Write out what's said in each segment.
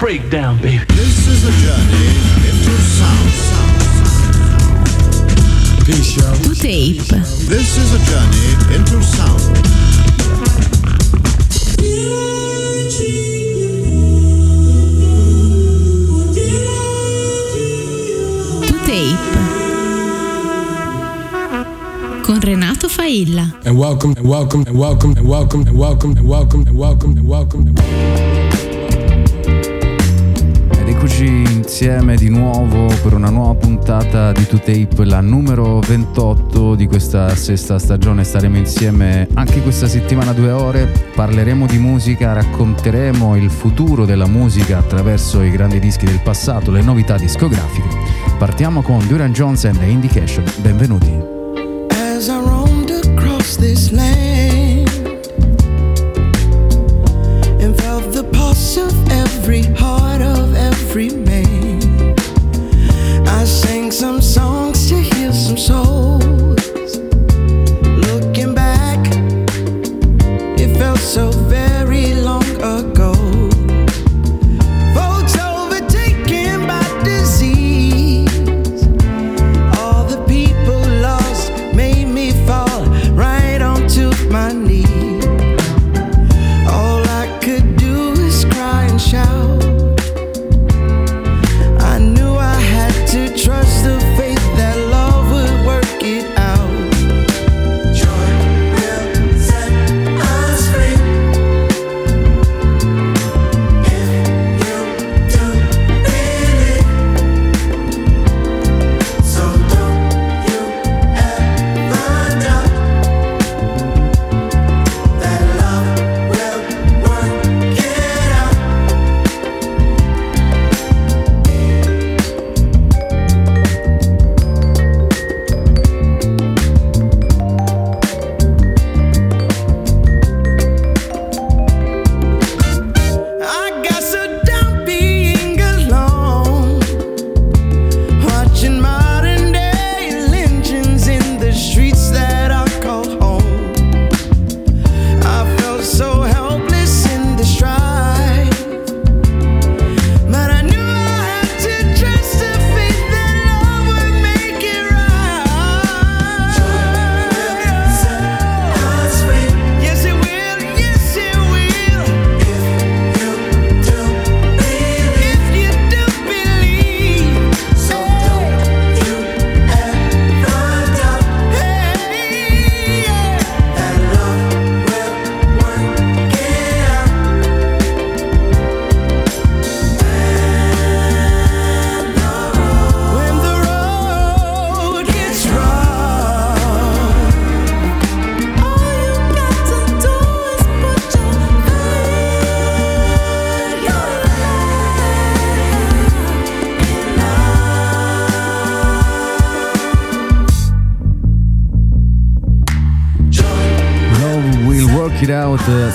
breakdown, baby. This is a journey into sound. Yo. To tape. This is a journey into sound. To tape. Con Renato Failla. And welcome, and welcome, and welcome, and welcome, and welcome, and welcome, and welcome, and welcome, and welcome. Eccoci insieme di nuovo per una nuova puntata di 2Tape, la numero 28 di questa sesta stagione. Staremo insieme anche questa settimana due ore, parleremo di musica, racconteremo il futuro della musica attraverso i grandi dischi del passato, le novità discografiche. Partiamo con Duran and The Indication. Benvenuti. As I roamed across this land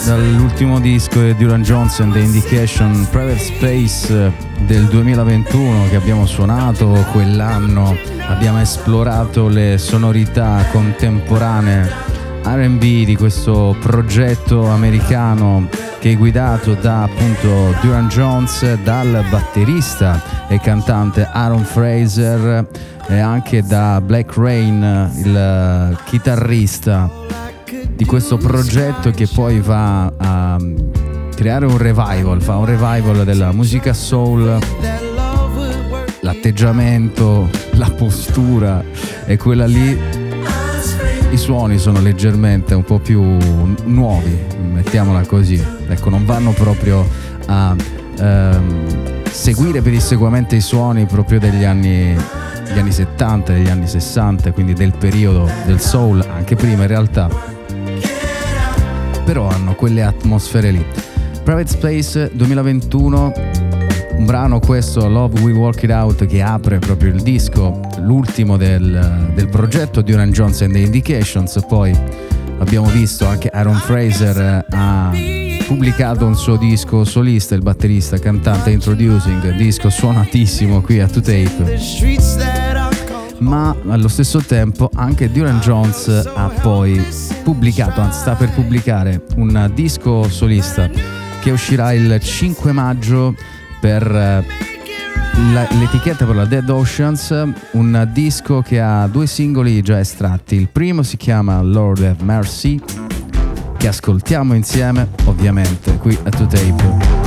dall'ultimo disco di Duran Johnson, The Indication Private Space eh, del 2021 che abbiamo suonato quell'anno. Abbiamo esplorato le sonorità contemporanee RB di questo progetto americano che è guidato da appunto Duran Jones, dal batterista e cantante Aaron Fraser e anche da Black Rain, il chitarrista di questo progetto che poi va a creare un revival, fa un revival della musica soul, l'atteggiamento, la postura è quella lì. I suoni sono leggermente un po' più nuovi, mettiamola così. Ecco, non vanno proprio a ehm, seguire pedissequamente i suoni proprio degli anni, degli anni 70, degli anni 60, quindi del periodo del soul, anche prima in realtà però hanno quelle atmosfere lì. Private Space 2021, un brano questo, Love We Walk It Out, che apre proprio il disco, l'ultimo del, del progetto di Oran Jones and the Indications, poi abbiamo visto anche Aaron Fraser ha pubblicato un suo disco solista, il batterista, cantante, introducing, disco suonatissimo qui a 2Tape ma allo stesso tempo anche Duran Jones ha poi pubblicato, anzi sta per pubblicare un disco solista che uscirà il 5 maggio per eh, l'etichetta per la Dead Oceans, un disco che ha due singoli già estratti. Il primo si chiama Lord Have Mercy, che ascoltiamo insieme, ovviamente, qui a 2Tape. Oh,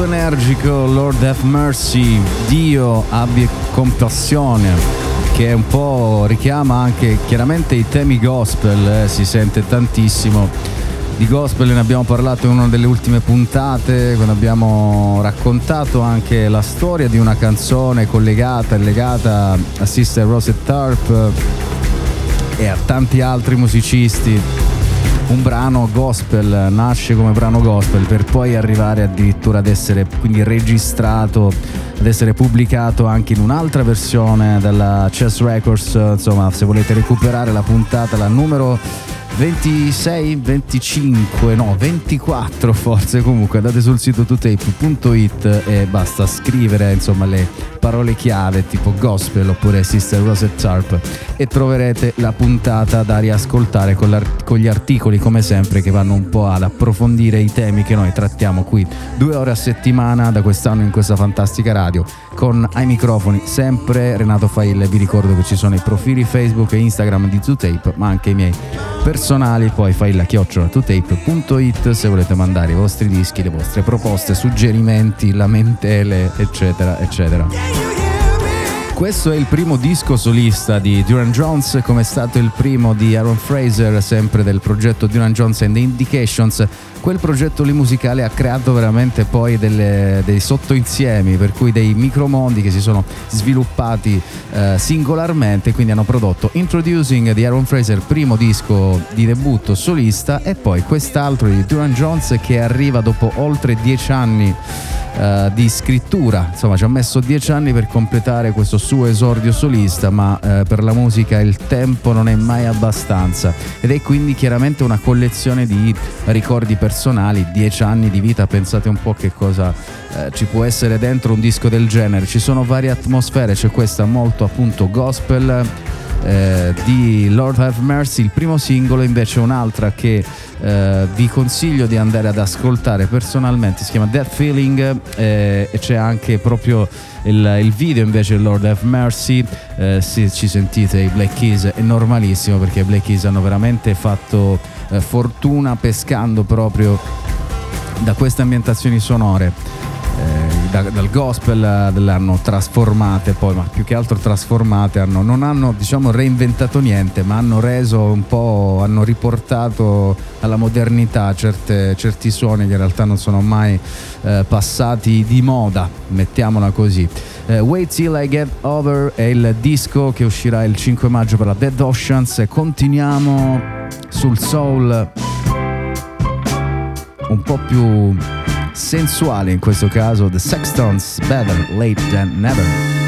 molto energico, Lord have mercy, Dio abbia compassione, che un po' richiama anche chiaramente i temi gospel, eh, si sente tantissimo. Di gospel ne abbiamo parlato in una delle ultime puntate, quando abbiamo raccontato anche la storia di una canzone collegata e legata a Sister Rosette Tarp e a tanti altri musicisti un brano gospel nasce come brano gospel per poi arrivare addirittura ad essere quindi registrato ad essere pubblicato anche in un'altra versione della Chess Records. Insomma se volete recuperare la puntata la numero 26, 25, no 24 forse comunque andate sul sito tutape.it e basta scrivere insomma le parole chiave tipo gospel oppure Sister Rosette Sharp e troverete la puntata da riascoltare con, con gli articoli come sempre che vanno un po' ad approfondire i temi che noi trattiamo qui due ore a settimana da quest'anno in questa fantastica radio. Con ai microfoni sempre Renato Faille vi ricordo che ci sono i profili Facebook e Instagram di 2Tape ma anche i miei personali poi failla chiocciola 2tape.it se volete mandare i vostri dischi le vostre proposte suggerimenti lamentele eccetera eccetera questo è il primo disco solista di Duran Jones, come è stato il primo di Aaron Fraser, sempre del progetto Duran Jones and the Indications. Quel progetto lì musicale ha creato veramente poi delle- dei sottoinsiemi, per cui dei micromondi che si sono sviluppati eh, singolarmente, quindi hanno prodotto Introducing di Aaron Fraser, primo disco di debutto solista, e poi quest'altro di Duran Jones che arriva dopo oltre dieci anni eh, di scrittura. Insomma, ci ha messo dieci anni per completare questo suo esordio solista, ma eh, per la musica il tempo non è mai abbastanza. Ed è quindi chiaramente una collezione di ricordi personali, dieci anni di vita, pensate un po' che cosa eh, ci può essere dentro un disco del genere. Ci sono varie atmosfere, c'è questa molto appunto gospel eh, di Lord Have Mercy, il primo singolo invece è un'altra che eh, vi consiglio di andare ad ascoltare personalmente, si chiama That Feeling eh, e c'è anche proprio il, il, video invece di Lord Have Mercy, eh, se ci sentite i Black Keys è normalissimo perché i Black Keys hanno veramente fatto eh, fortuna pescando proprio da queste ambientazioni sonore da, dal gospel eh, le hanno trasformate poi, ma più che altro trasformate, hanno, non hanno diciamo reinventato niente, ma hanno reso un po', hanno riportato alla modernità certe, certi suoni che in realtà non sono mai eh, passati di moda, mettiamola così. Eh, Wait Till I Get Over è il disco che uscirà il 5 maggio per la Dead Oceans e continuiamo sul soul un po' più sensuale in questo caso The Sextons Better Late Than Never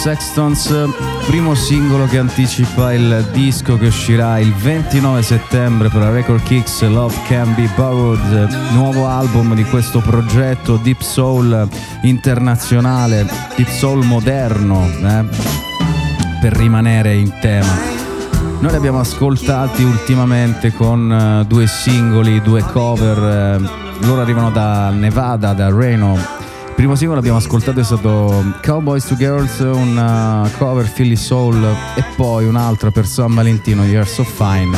Sextons, primo singolo che anticipa il disco che uscirà il 29 settembre per la Record Kicks Love Can Be Borrowed, nuovo album di questo progetto Deep Soul internazionale, Deep Soul moderno, eh, per rimanere in tema. Noi li abbiamo ascoltati ultimamente con uh, due singoli, due cover, uh, loro arrivano da Nevada, da Reno primo singolo abbiamo ascoltato è stato Cowboys to Girls, una cover Philly Soul e poi un'altra per San Valentino, You're So Fine.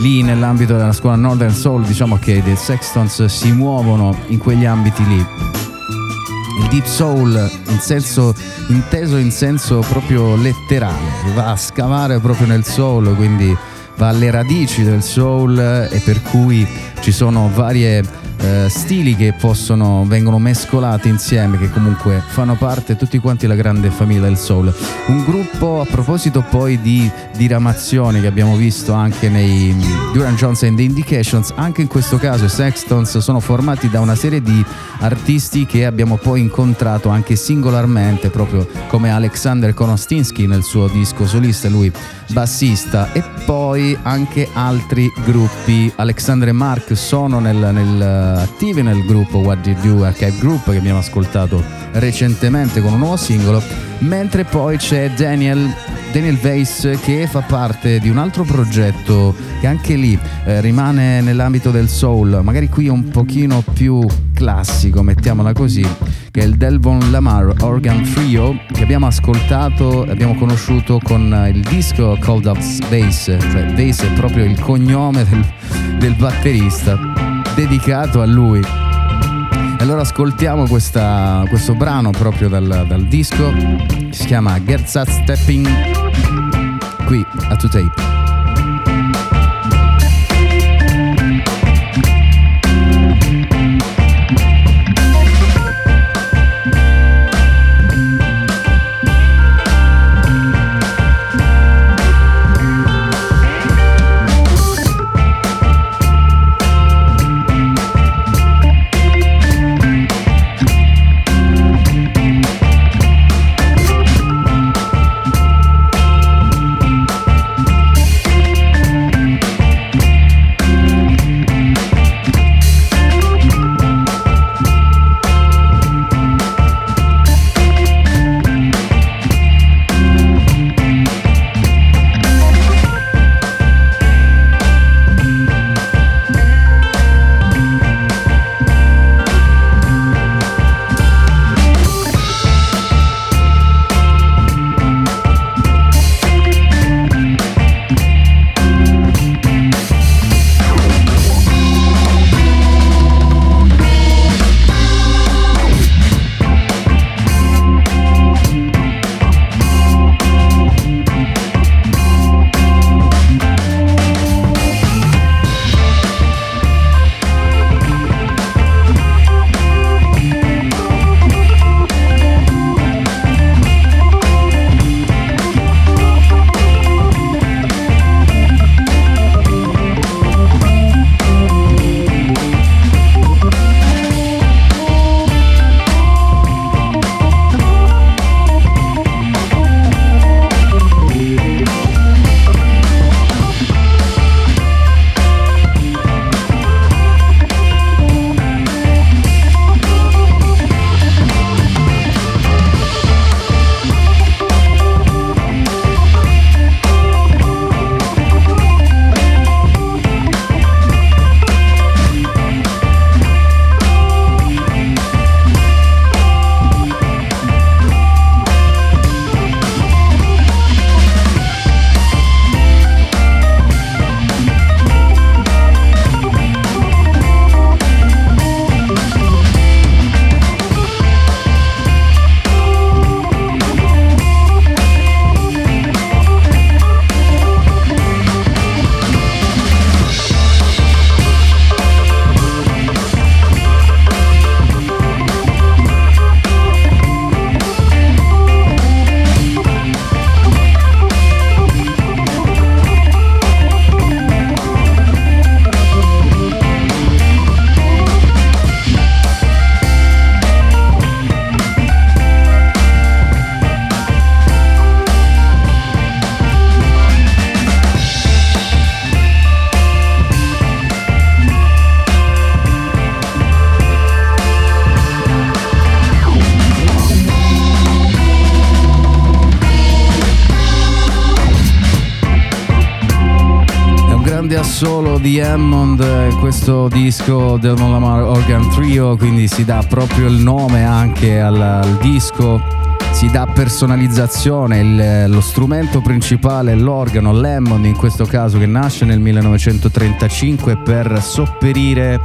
Lì nell'ambito della scuola Northern Soul diciamo che i Sextons si muovono in quegli ambiti lì. Il deep soul in senso, inteso in senso proprio letterale, va a scavare proprio nel soul, quindi va alle radici del soul e per cui ci sono varie eh, stili che possono, vengono mescolati insieme, che comunque fanno parte tutti quanti la grande famiglia del soul. Un gruppo, a proposito poi di diramazioni che abbiamo visto anche nei Duran Jones and the Indications, anche in questo caso i Sextons sono formati da una serie di artisti che abbiamo poi incontrato anche singolarmente, proprio come Alexander Konostinsky nel suo disco solista, lui bassista, e poi anche altri gruppi. Alexander e Mark sono nel, nel, attivi nel gruppo What Did You Archive Group che abbiamo ascoltato recentemente con un nuovo singolo, mentre poi c'è Daniel Daniel Weiss che fa parte di un altro progetto che anche lì eh, rimane nell'ambito del soul, magari qui un pochino più classico, mettiamola così, che è il Delvon Lamar Organ Trio che abbiamo ascoltato, abbiamo conosciuto con il disco Cold Up Bass, cioè Bass è proprio il cognome del, del batterista, dedicato a lui. Allora ascoltiamo questa, questo brano proprio dal, dal disco, si chiama Get That Stepping, qui a 2Tape. Di Hammond questo disco del Non Lamar Organ Trio, quindi si dà proprio il nome anche al, al disco. Si dà personalizzazione, il- lo strumento principale l'organo, l'Hammond in questo caso che nasce nel 1935 per sopperire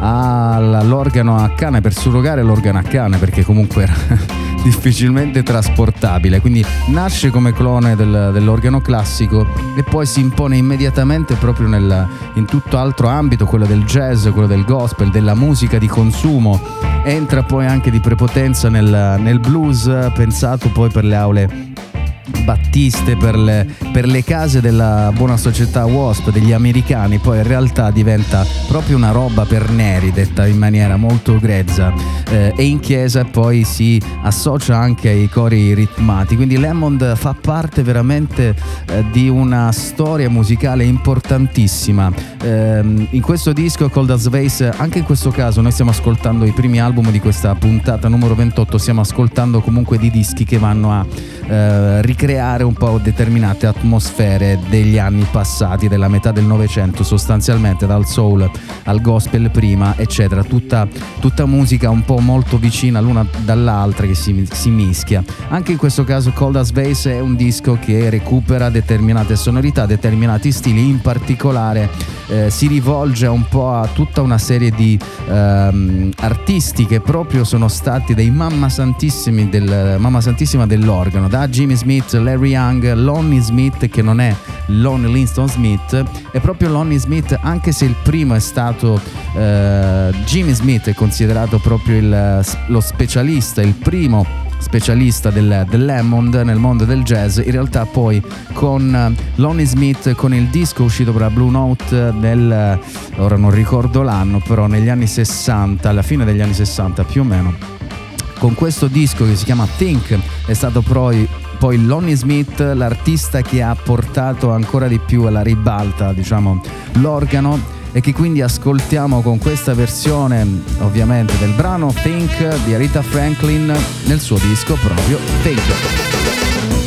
all'organo a canne, per surrogare l'organo a canne perché comunque era difficilmente trasportabile, quindi nasce come clone del- dell'organo classico e poi si impone immediatamente proprio nel- in tutto altro ambito, quello del jazz, quello del gospel, della musica di consumo, entra poi anche di prepotenza nel, nel blues, pensato poi per le aule battiste per le, per le case della buona società WASP degli americani, poi in realtà diventa proprio una roba per neri, detta in maniera molto grezza, eh, e in chiesa poi si associa anche ai cori ritmati, quindi Lemond fa parte veramente eh, di una storia musicale importantissima. Ehm, in questo disco Cold as Vase, anche in questo caso noi stiamo ascoltando i primi album di questa puntata numero 28, stiamo ascoltando comunque di dischi che vanno a eh, ricreare un po' determinate atmosfere degli anni passati, della metà del Novecento sostanzialmente, dal soul al gospel prima, eccetera, tutta, tutta musica un po' molto vicina l'una dall'altra che si, si mischia. Anche in questo caso Cold as Vase è un disco che recupera determinate sonorità, determinati stili, in particolare eh, si rivolge un po' a tutta una serie di ehm, artisti che proprio sono stati dei mamma santissimi del, mamma santissima dell'organo, da Jimmy Smith, Larry Young, Lonnie Smith che non è Lonnie Linston Smith, è proprio Lonnie Smith anche se il primo è stato eh, Jimmy Smith è considerato proprio il- lo specialista, il primo specialista del, dell'Hammond nel mondo del jazz, in realtà poi con eh, Lonnie Smith, con il disco uscito per la Blue Note del, ora non ricordo l'anno, però negli anni 60, alla fine degli anni 60 più o meno, con questo disco che si chiama Think è stato poi, poi Lonnie Smith l'artista che ha portato ancora di più alla ribalta diciamo l'organo e che quindi ascoltiamo con questa versione ovviamente del brano Think di Aretha Franklin nel suo disco proprio Think.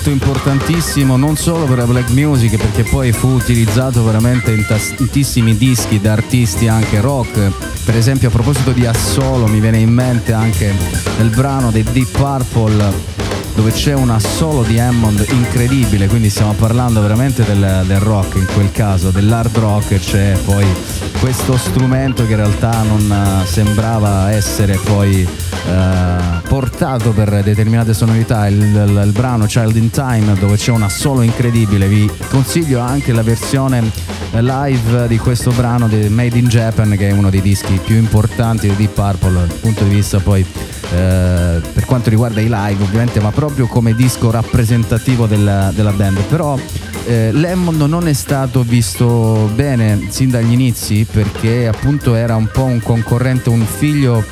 Strumento importantissimo non solo per la black music perché poi fu utilizzato veramente in tantissimi dischi da artisti anche rock. Per esempio a proposito di assolo mi viene in mente anche nel brano dei Deep Purple dove c'è un assolo di Hammond incredibile, quindi stiamo parlando veramente del, del rock in quel caso, dell'hard rock, c'è poi questo strumento che in realtà non eh, sembrava essere poi eh, portato per determinate sonorità, il, il, il, brano Child in Time dove c'è un assolo incredibile, vi consiglio anche la versione live di questo brano di Made in Japan che è uno dei dischi più importanti di Deep Purple dal punto di vista poi eh, per quanto riguarda i live ovviamente ma proprio come disco rappresentativo della, della band. Però eh, Lemond non è stato visto bene sin dagli inizi perché appunto era un po' un concorrente un figlio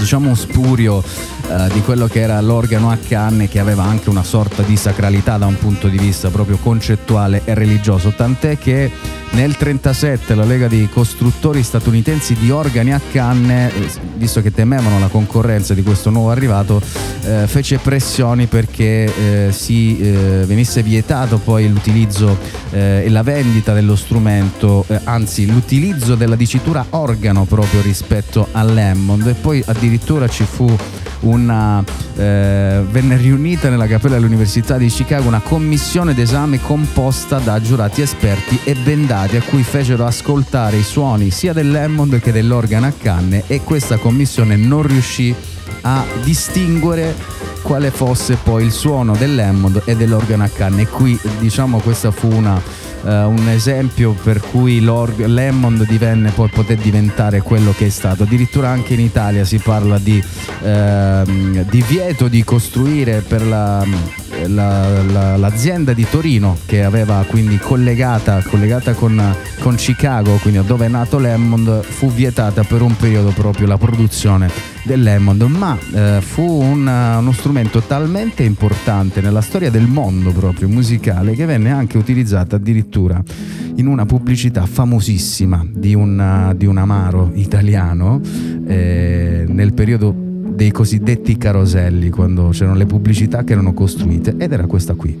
diciamo spurio eh, di quello che era l'organo a canne che aveva anche una sorta di sacralità da un punto di vista proprio concettuale e religioso, tant'è che nel 1937 la Lega dei costruttori statunitensi di organi a canne, eh, visto che temevano la concorrenza di questo nuovo arrivato, eh, fece pressioni perché eh, si eh, venisse vietato poi l'utilizzo e la vendita dello strumento, anzi l'utilizzo della dicitura organo proprio rispetto all'Hammond. E poi addirittura ci fu una, eh, venne riunita nella cappella dell'Università di Chicago una commissione d'esame composta da giurati esperti e bendati a cui fecero ascoltare i suoni sia dell'Hammond che dell'organo a canne e questa commissione non riuscì a distinguere quale fosse poi il suono dell'Hammond e dell'organo a canne. E qui diciamo questa fu una Uh, un esempio per cui l'Hammond divenne poi poté diventare quello che è stato. Addirittura anche in Italia si parla di uh, divieto di costruire per la, la, la, l'azienda di Torino che aveva quindi collegata, collegata con, con, Chicago, quindi dove è nato l'Hammond, fu vietata per un periodo proprio la produzione dell'Hammond, ma uh, fu un, uno strumento talmente importante nella storia del mondo proprio musicale che venne anche utilizzato addirittura in una pubblicità famosissima di un, di un amaro italiano eh, nel periodo dei cosiddetti caroselli, quando c'erano le pubblicità che erano costruite, ed era questa qui.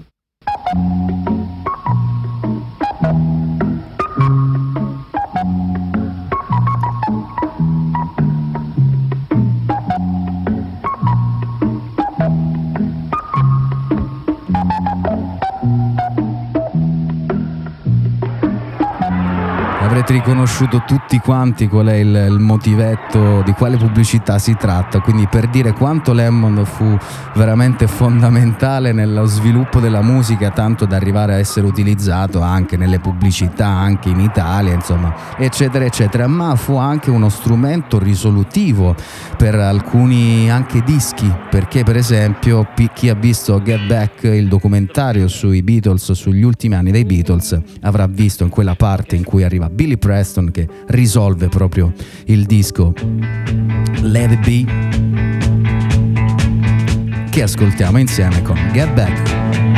Avrete riconosciuto tutti quanti qual è il, il, motivetto di quale pubblicità si tratta, quindi per dire quanto Lemon fu veramente fondamentale nello sviluppo della musica, tanto da arrivare a essere utilizzato anche nelle pubblicità, anche in Italia, insomma, eccetera, eccetera, ma fu anche uno strumento risolutivo per alcuni anche dischi, perché per esempio chi ha visto Get Back, il documentario sui Beatles, sugli ultimi anni dei Beatles, avrà visto in quella parte in cui arriva Billy Preston che risolve proprio il disco Let It Be che ascoltiamo insieme con Get Back.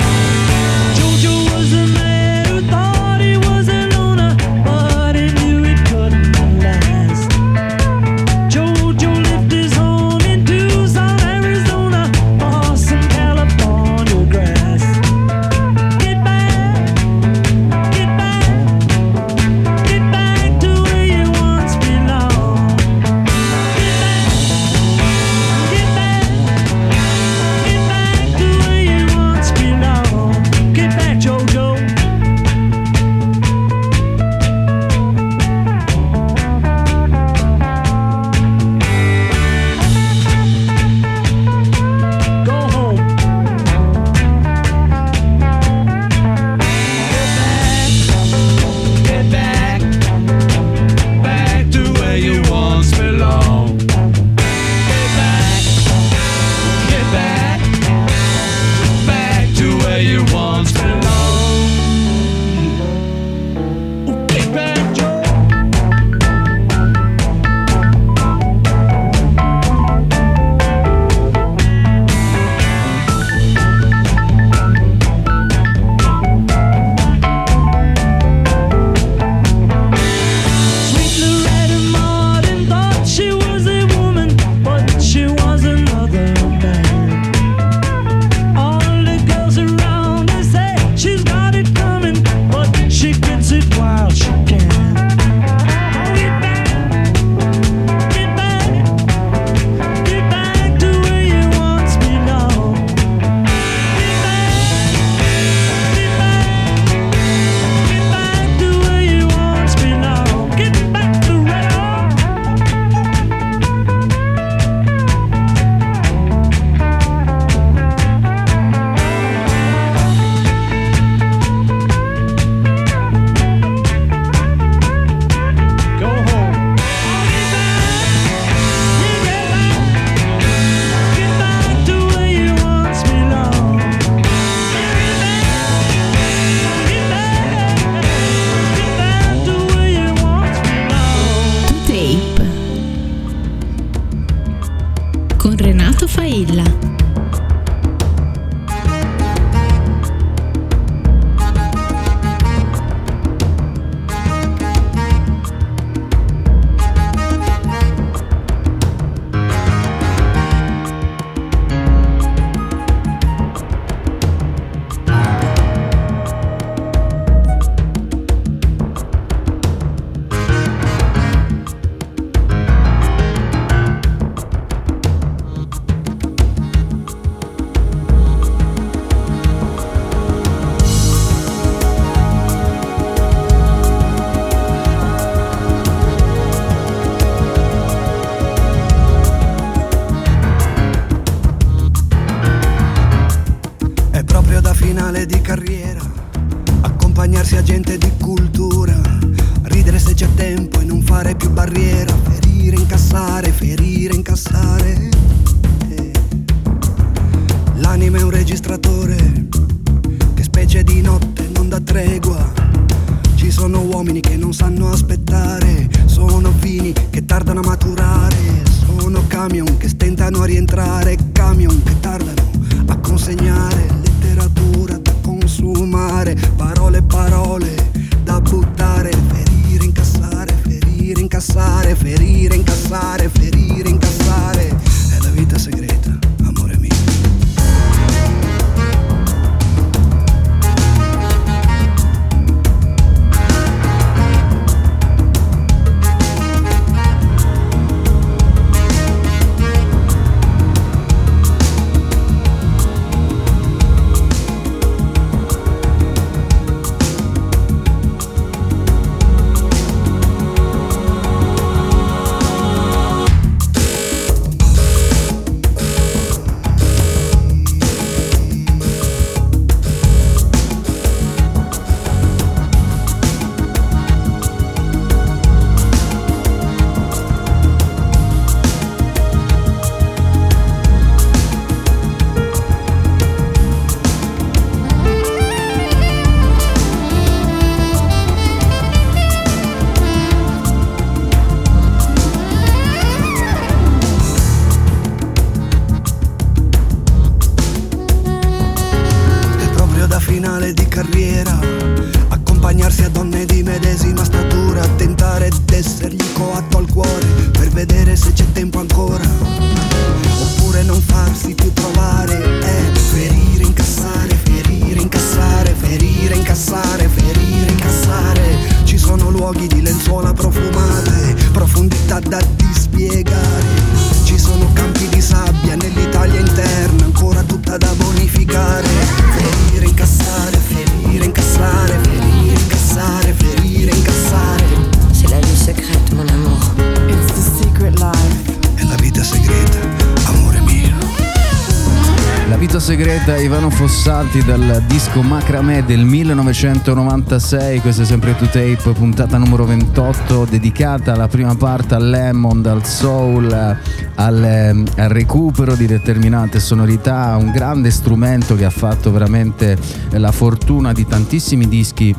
Fossati dal disco Macramè del 1996, questa è sempre To Tape, puntata numero 28, dedicata alla prima parte all'Hammond, al soul, al, al recupero di determinate sonorità, un grande strumento che ha fatto veramente la fortuna di tantissimi dischi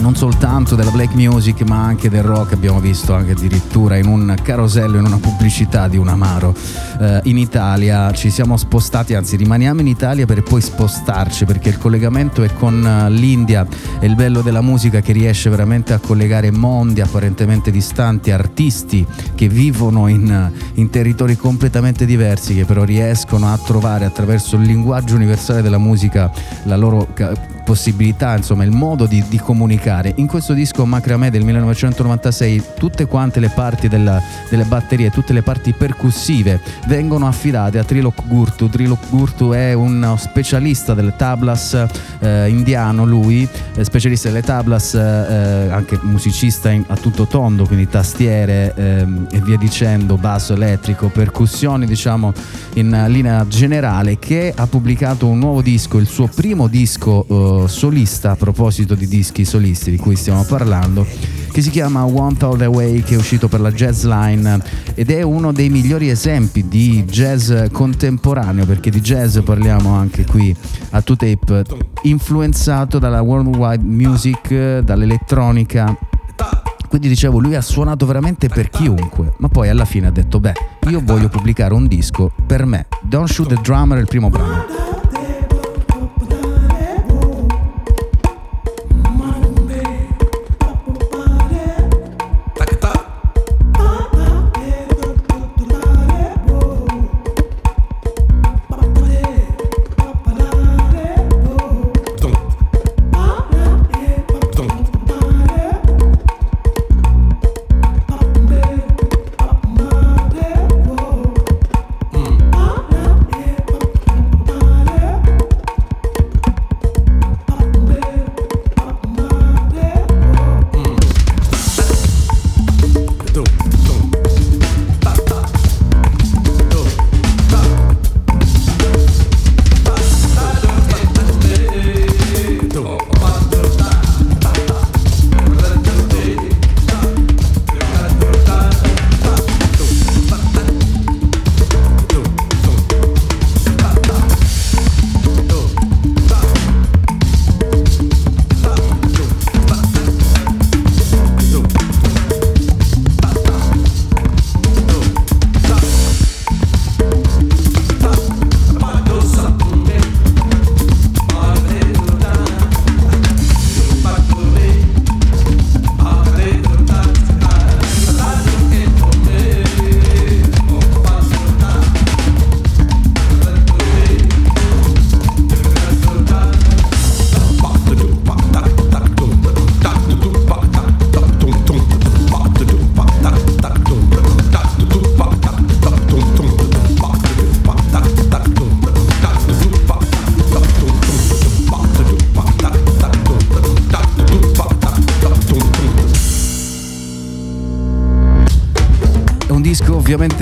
non soltanto della black music ma anche del rock abbiamo visto anche addirittura in un carosello in una pubblicità di un amaro eh, in Italia ci siamo spostati anzi rimaniamo in Italia per poi spostarci perché il collegamento è con eh, l'India è il bello della musica che riesce veramente a collegare mondi apparentemente distanti artisti che vivono in, in territori completamente diversi che però riescono a trovare attraverso il linguaggio universale della musica la loro possibilità, insomma, il modo di, di comunicare. In questo disco Macramè del 1996 tutte quante le parti della- delle batterie, tutte le parti percussive vengono affidate a Trilok Gurtu. Trilok Gurtu è un specialista delle tablas eh, indiano, lui, eh, specialista delle tablas, eh, anche musicista in- a tutto tondo, quindi tastiere ehm, e via dicendo, basso elettrico, percussioni, diciamo in linea generale, che ha pubblicato un nuovo disco, il suo primo disco eh, solista, a proposito di dischi solisti di cui stiamo parlando, che si chiama One Thought Away, che è uscito per la Jazz Line ed è uno dei migliori esempi di jazz contemporaneo, perché di jazz parliamo anche qui a Two Tape, influenzato dalla worldwide music, dall'elettronica Quindi dicevo, lui ha suonato veramente per chiunque, ma poi alla fine ha detto, beh, io voglio pubblicare un disco per me. Don't Shoot the Drummer è il primo brano.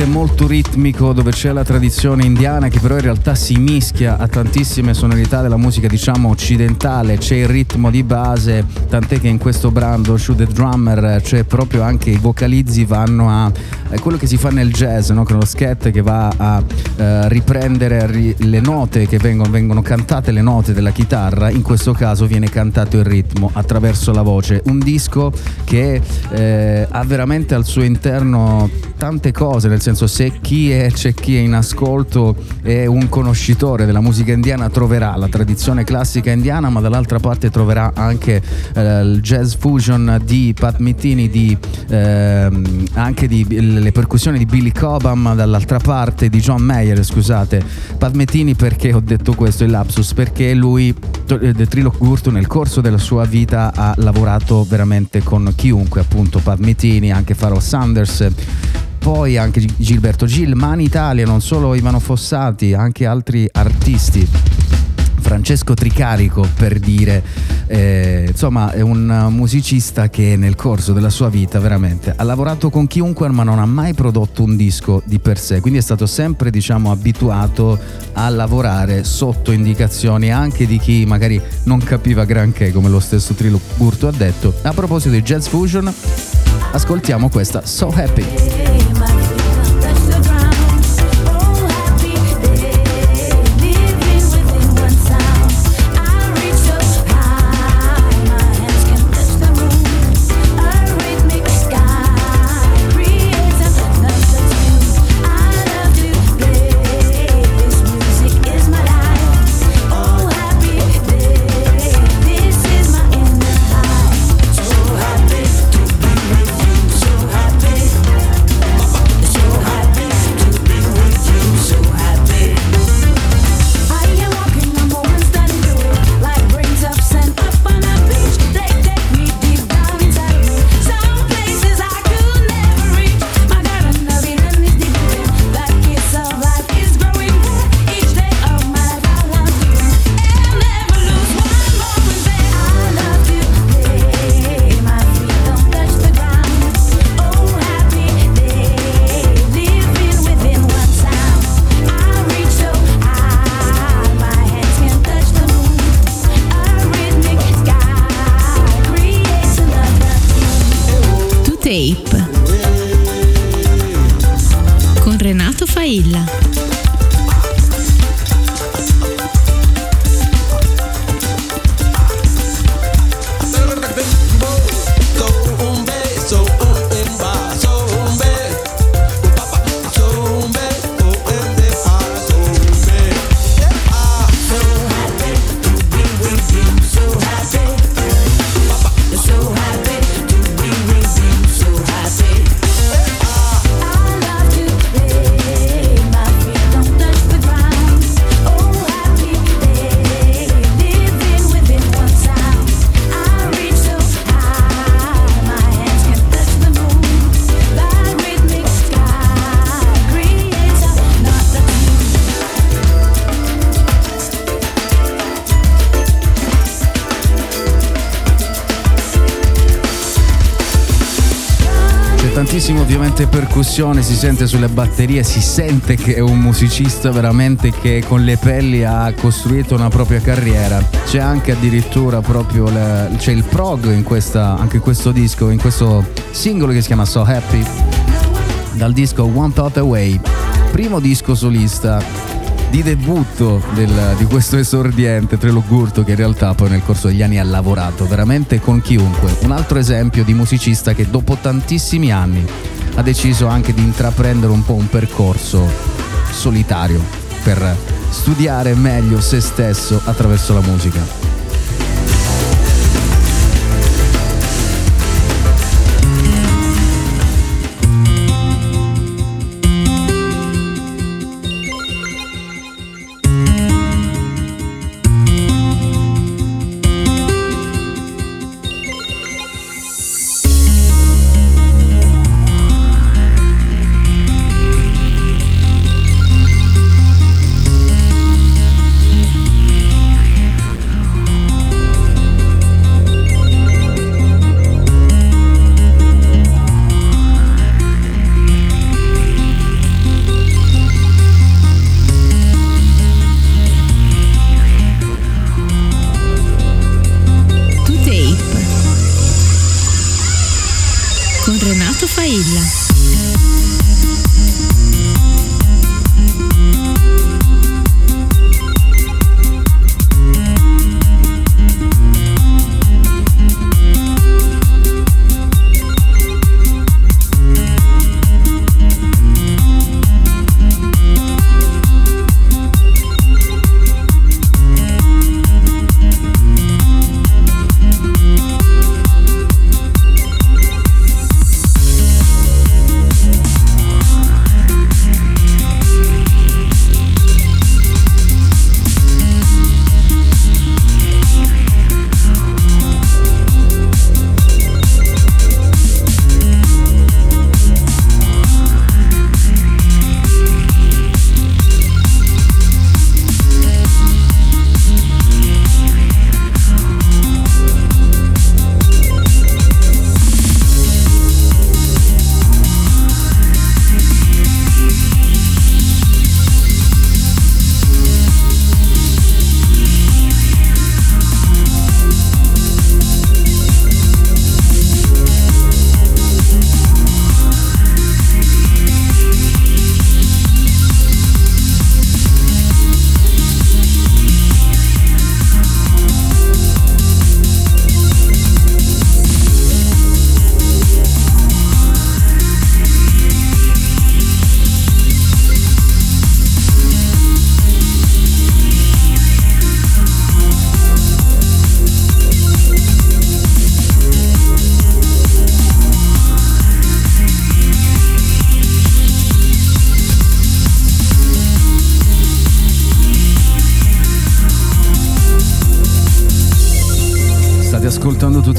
Ovviamente molto ritmico dove c'è la tradizione indiana che però in realtà si mischia a tantissime sonorità della musica diciamo occidentale, c'è il ritmo di base, tant'è che in questo brano Shoot the Drummer c'è proprio anche i vocalizzi vanno a è quello che si fa nel jazz, no? con lo scat che va a eh, riprendere ri- le note che vengono, vengono cantate, le note della chitarra, in questo caso viene cantato il ritmo attraverso la voce. Un disco che eh, ha veramente al suo interno tante cose, nel senso se chi è, c'è chi è in ascolto è un conoscitore della musica indiana troverà la tradizione classica indiana, ma dall'altra parte troverà anche eh, il jazz fusion di Pat Metheny, di, ehm, anche di le percussioni di Billy Cobham dall'altra parte di John Mayer, scusate, Pat Metheny perché ho detto questo, il lapsus, perché lui, The Trilo Gurtu, nel corso della sua vita ha lavorato veramente con chiunque, appunto Pat Metheny, anche Pharoah Sanders, poi anche Gilberto Gil, ma in Italia non solo Ivano Fossati, anche altri artisti. Francesco Tricarico per dire, eh, insomma è un musicista che nel corso della sua vita veramente ha lavorato con chiunque ma non ha mai prodotto un disco di per sé, quindi è stato sempre diciamo abituato a lavorare sotto indicazioni anche di chi magari non capiva granché come lo stesso Trilo Gurto ha detto. A proposito di Jazz Fusion, ascoltiamo questa So Happy. Tantissimo ovviamente percussione, si sente sulle batterie, si sente che è un musicista veramente che con le pelli ha costruito una propria carriera. C'è anche addirittura proprio le- c'è il prog in questa, anche questo disco, in questo singolo che si chiama So Happy, dal disco One Thought Away, primo disco solista di debutto del- di questo esordiente Trelo Gurto che in realtà poi nel corso degli anni ha lavorato veramente con chiunque. Un altro esempio di musicista che dopo tantissimi anni ha deciso anche di intraprendere un po' un percorso solitario per studiare meglio se stesso attraverso la musica.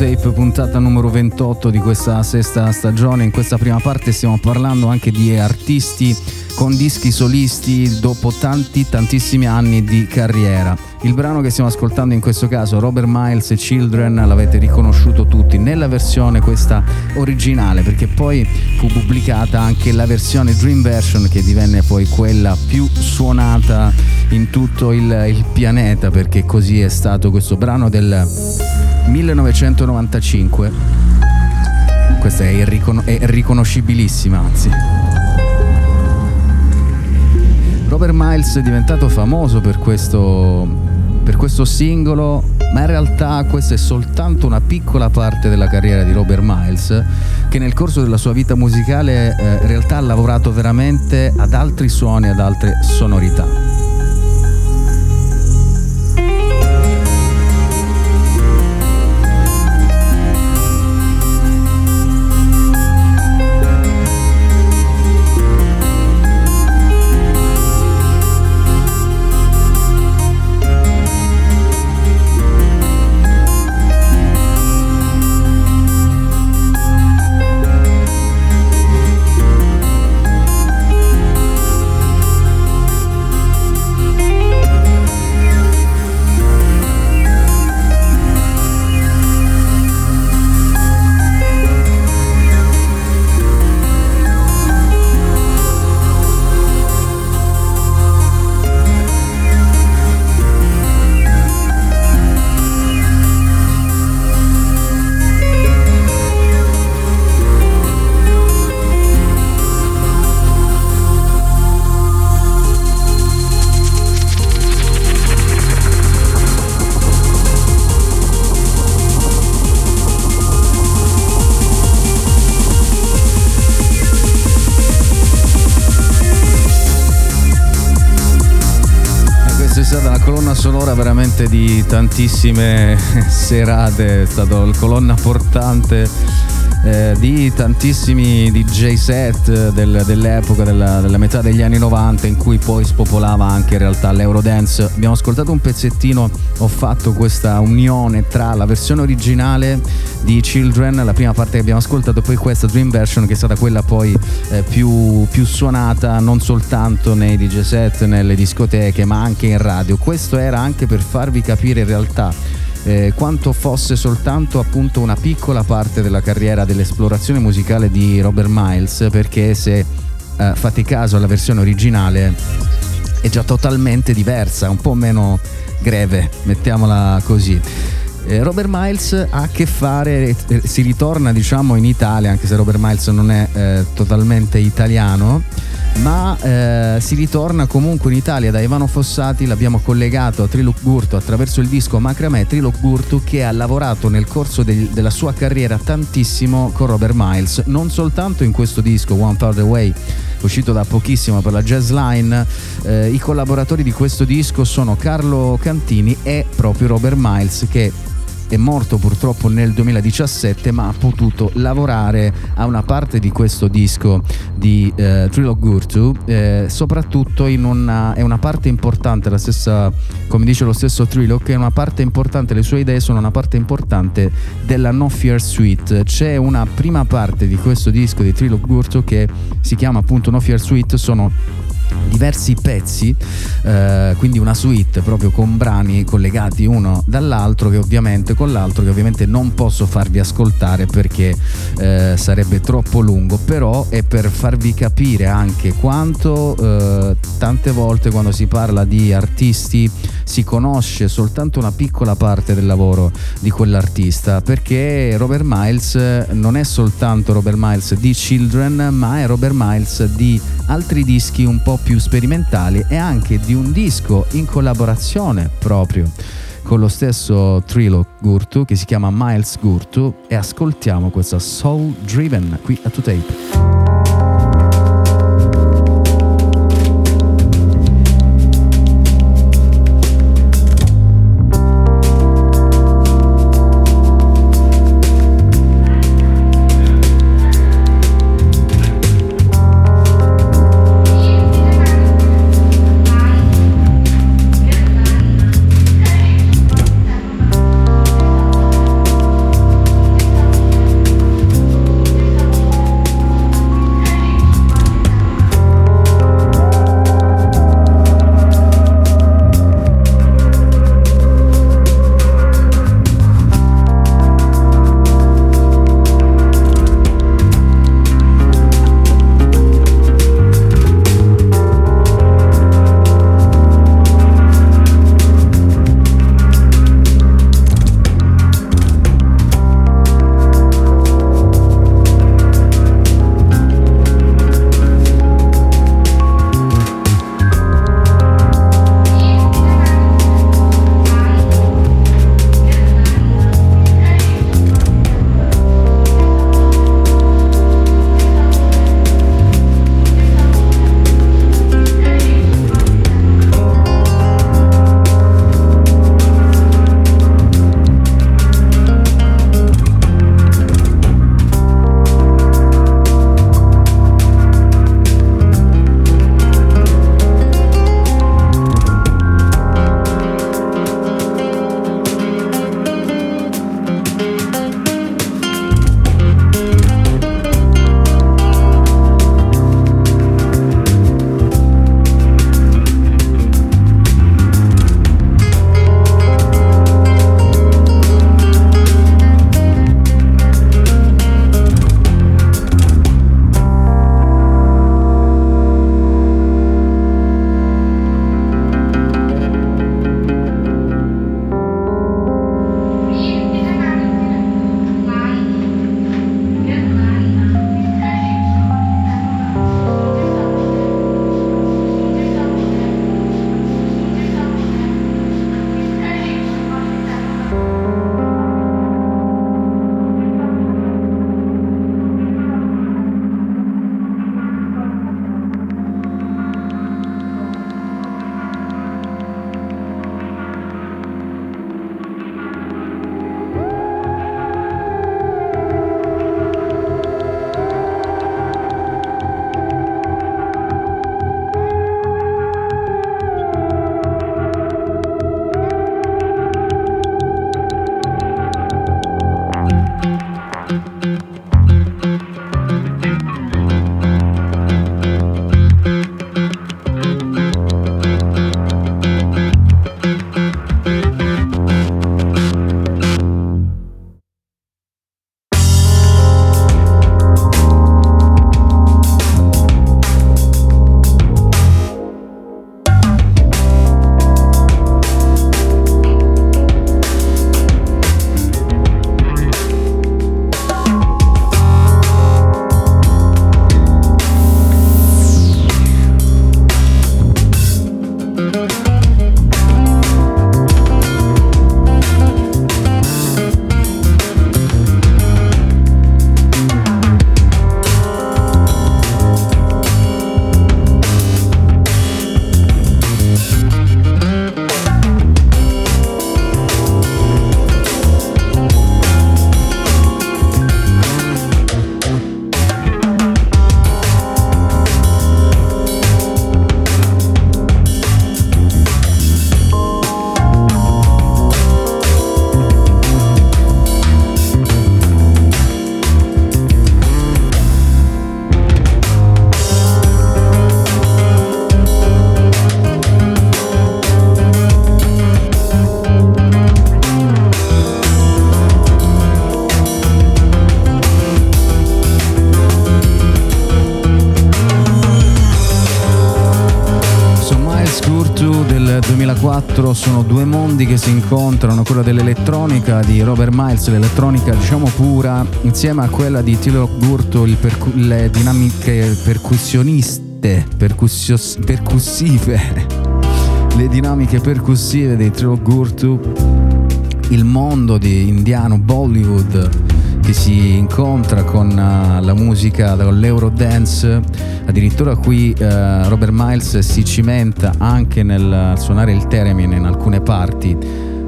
Ascoltando To Tape, puntata numero 28 di questa sesta stagione. In questa prima parte stiamo parlando anche di artisti con dischi solisti dopo tanti, tantissimi anni di carriera. Il brano che stiamo ascoltando in questo caso, Robert Miles e Children, l'avete riconosciuto tutti nella versione questa originale, perché poi fu pubblicata anche la versione Dream Version che divenne poi quella più suonata in tutto il, il pianeta, perché così è stato questo brano del 1995. Questa è, irricono- è riconoscibilissima, anzi. Robert Miles è diventato famoso per questo, per questo singolo, ma in realtà questa è soltanto una piccola parte della carriera di Robert Miles, che nel corso della sua vita musicale eh, in realtà ha lavorato veramente ad altri suoni, ad altre sonorità. Veramente di tantissime serate, è stata la colonna portante eh, di tantissimi DJ set del, dell'epoca, della, della, metà degli anni 90 in cui poi spopolava anche in realtà l'Eurodance. Abbiamo ascoltato un pezzettino, ho fatto questa unione tra la versione originale di Children, la prima parte che abbiamo ascoltato, e poi questa Dream Version che è stata quella poi eh, più, più suonata non soltanto nei DJ set, nelle discoteche, ma anche in radio. Questo era anche per farvi capire in realtà eh, quanto fosse soltanto appunto una piccola parte della carriera dell'esplorazione musicale di Robert Miles, perché se eh, fate caso alla versione originale è già totalmente diversa, un po' meno greve, mettiamola così. Eh, Robert Miles ha a che fare, eh, si ritorna diciamo in Italia, anche se Robert Miles non è eh, totalmente italiano, ma eh, si ritorna comunque in Italia da Ivano Fossati, l'abbiamo collegato a Trilok Gurtu attraverso il disco Macramè Trilok Gurtu che ha lavorato nel corso del, della sua carriera tantissimo con Robert Miles, non soltanto in questo disco One Third Away uscito da pochissimo per la Jazz Line. Eh, I collaboratori di questo disco sono Carlo Cantini e proprio Robert Miles che è morto purtroppo nel 2017 ma ha potuto lavorare a una parte di questo disco di eh, Trilog Gurtu eh, soprattutto in una, è una parte importante la stessa come dice lo stesso Trilog è una parte importante le sue idee sono una parte importante della No Fear Suite. C'è una prima parte di questo disco di Trilog Gurtu che si chiama appunto No Fear Suite sono diversi pezzi, eh, quindi una suite proprio con brani collegati uno dall'altro che ovviamente con l'altro che ovviamente non posso farvi ascoltare perché eh, sarebbe troppo lungo, però è per farvi capire anche quanto eh, tante volte quando si parla di artisti si conosce soltanto una piccola parte del lavoro di quell'artista perché Robert Miles non è soltanto Robert Miles di Children ma è Robert Miles di altri dischi un po' più sperimentali e anche di un disco in collaborazione proprio con lo stesso Trilo Gurtu che si chiama Miles Gurtu e ascoltiamo questa Soul Driven qui a 2Tape. 2004 sono due mondi che si incontrano, quello dell'elettronica di Robert Miles, l'elettronica diciamo pura, insieme a quella di Tilo Gurto, percu- le dinamiche percussioniste, percussios- percussive, le dinamiche percussive di Tilo Gurtu, il mondo di indiano Bollywood che si incontra con uh, la musica, con l'Eurodance, addirittura qui uh, Robert Miles si cimenta anche nel suonare il theremin in alcune parti.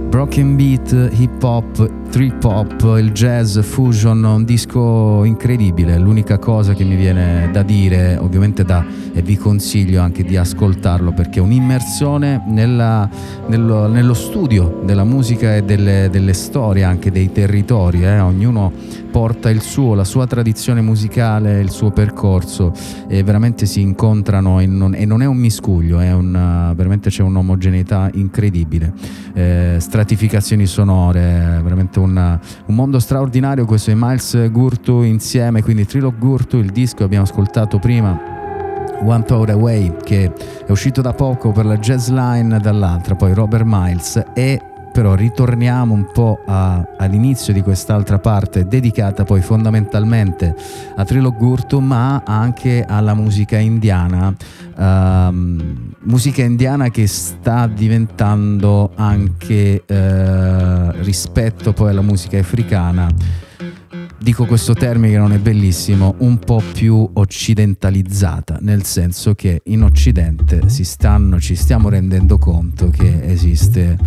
Broken beat, hip hop, trip hop, il jazz, fusion, un disco incredibile. L'unica cosa che mi viene da dire, ovviamente da, e vi consiglio anche di ascoltarlo perché è un'immersione nella, nello, nello, studio della musica e delle, delle storie anche dei territori. Eh? Ognuno porta il suo, la sua tradizione musicale, il suo percorso e veramente si incontrano e non, e non è un miscuglio, è un, veramente c'è un'omogeneità incredibile. Eh, stratificazioni sonore, veramente un, un, mondo straordinario questo è Miles Gurtu insieme, quindi Trilog Gurtu, il disco abbiamo ascoltato prima. One Thought Away che è uscito da poco per la Jazz Line dall'altra, poi Robert Miles. E però ritorniamo un po' a, all'inizio di quest'altra parte dedicata poi fondamentalmente a Trilog Gurtu ma anche alla musica indiana. Uh, musica indiana che sta diventando anche uh, rispetto poi alla musica africana dico questo termine che non è bellissimo, un po' più occidentalizzata, nel senso che in Occidente stanno, ci stiamo rendendo conto che esiste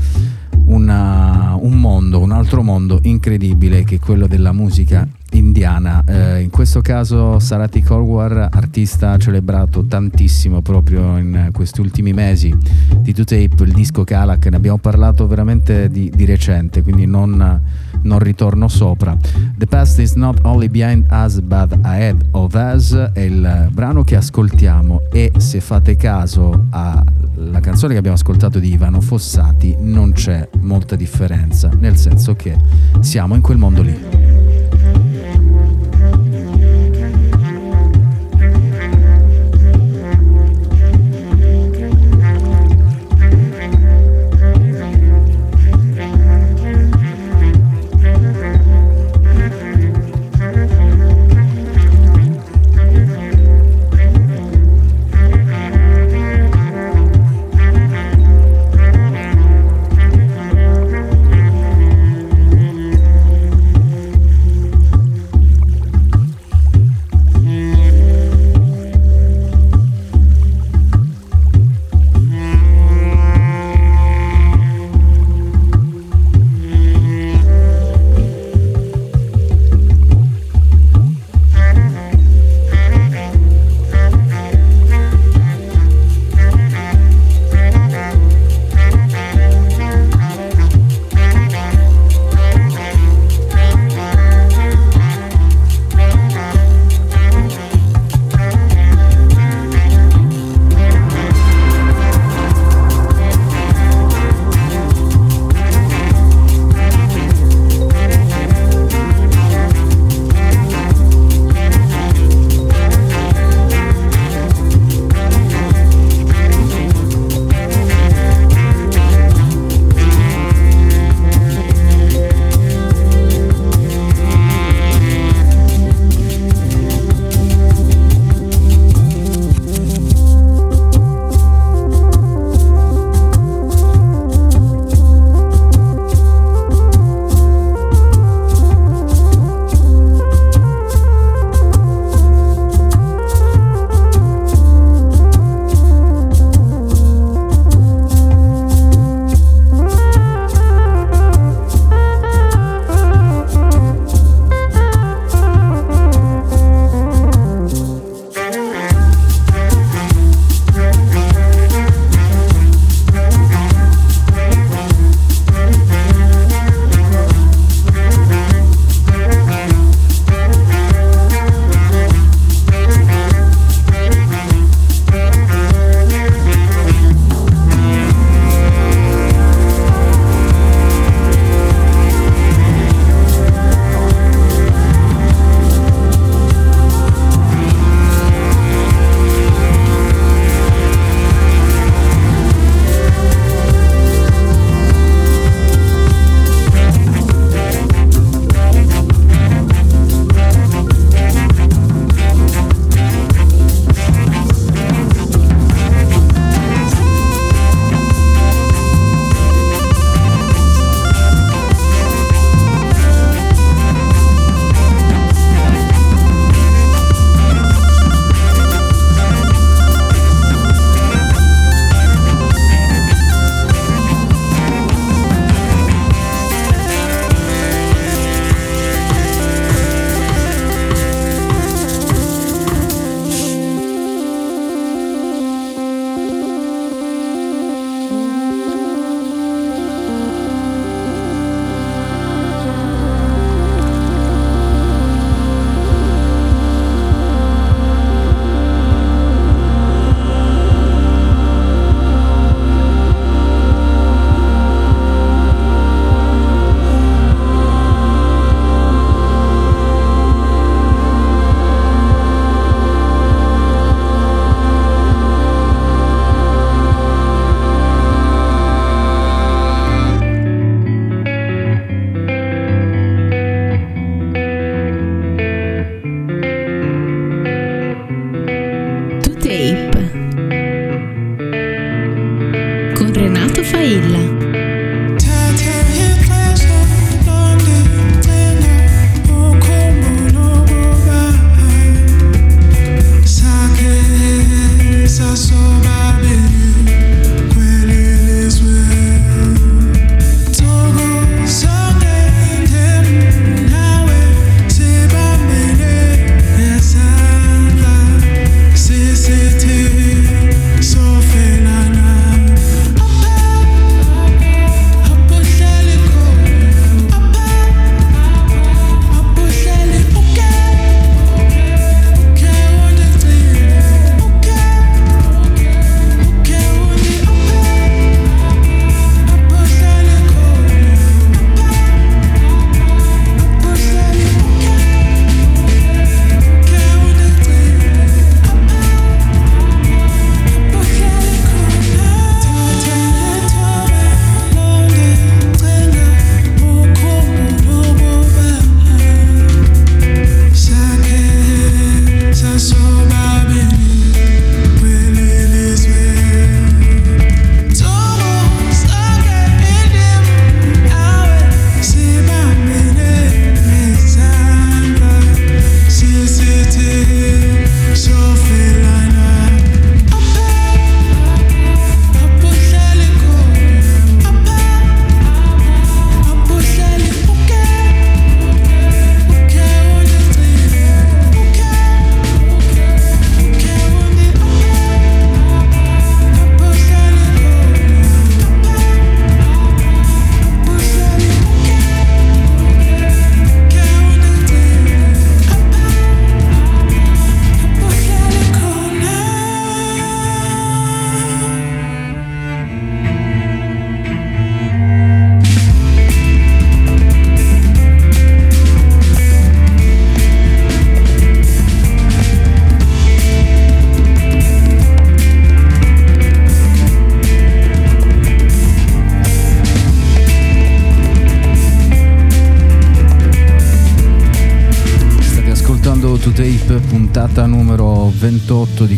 una, un mondo, un altro mondo incredibile che è quello della musica indiana. Eh, in questo caso Sarati Korwar, artista celebrato tantissimo proprio in questi ultimi mesi di Two Tape, il disco Kalak, ne abbiamo parlato veramente di, di recente, quindi non, non, ritorno sopra. The Past is not only behind us but ahead of us è il brano che ascoltiamo e se fate caso alla canzone che abbiamo ascoltato di Ivano Fossati non c'è molta differenza, nel senso che siamo in quel mondo lì.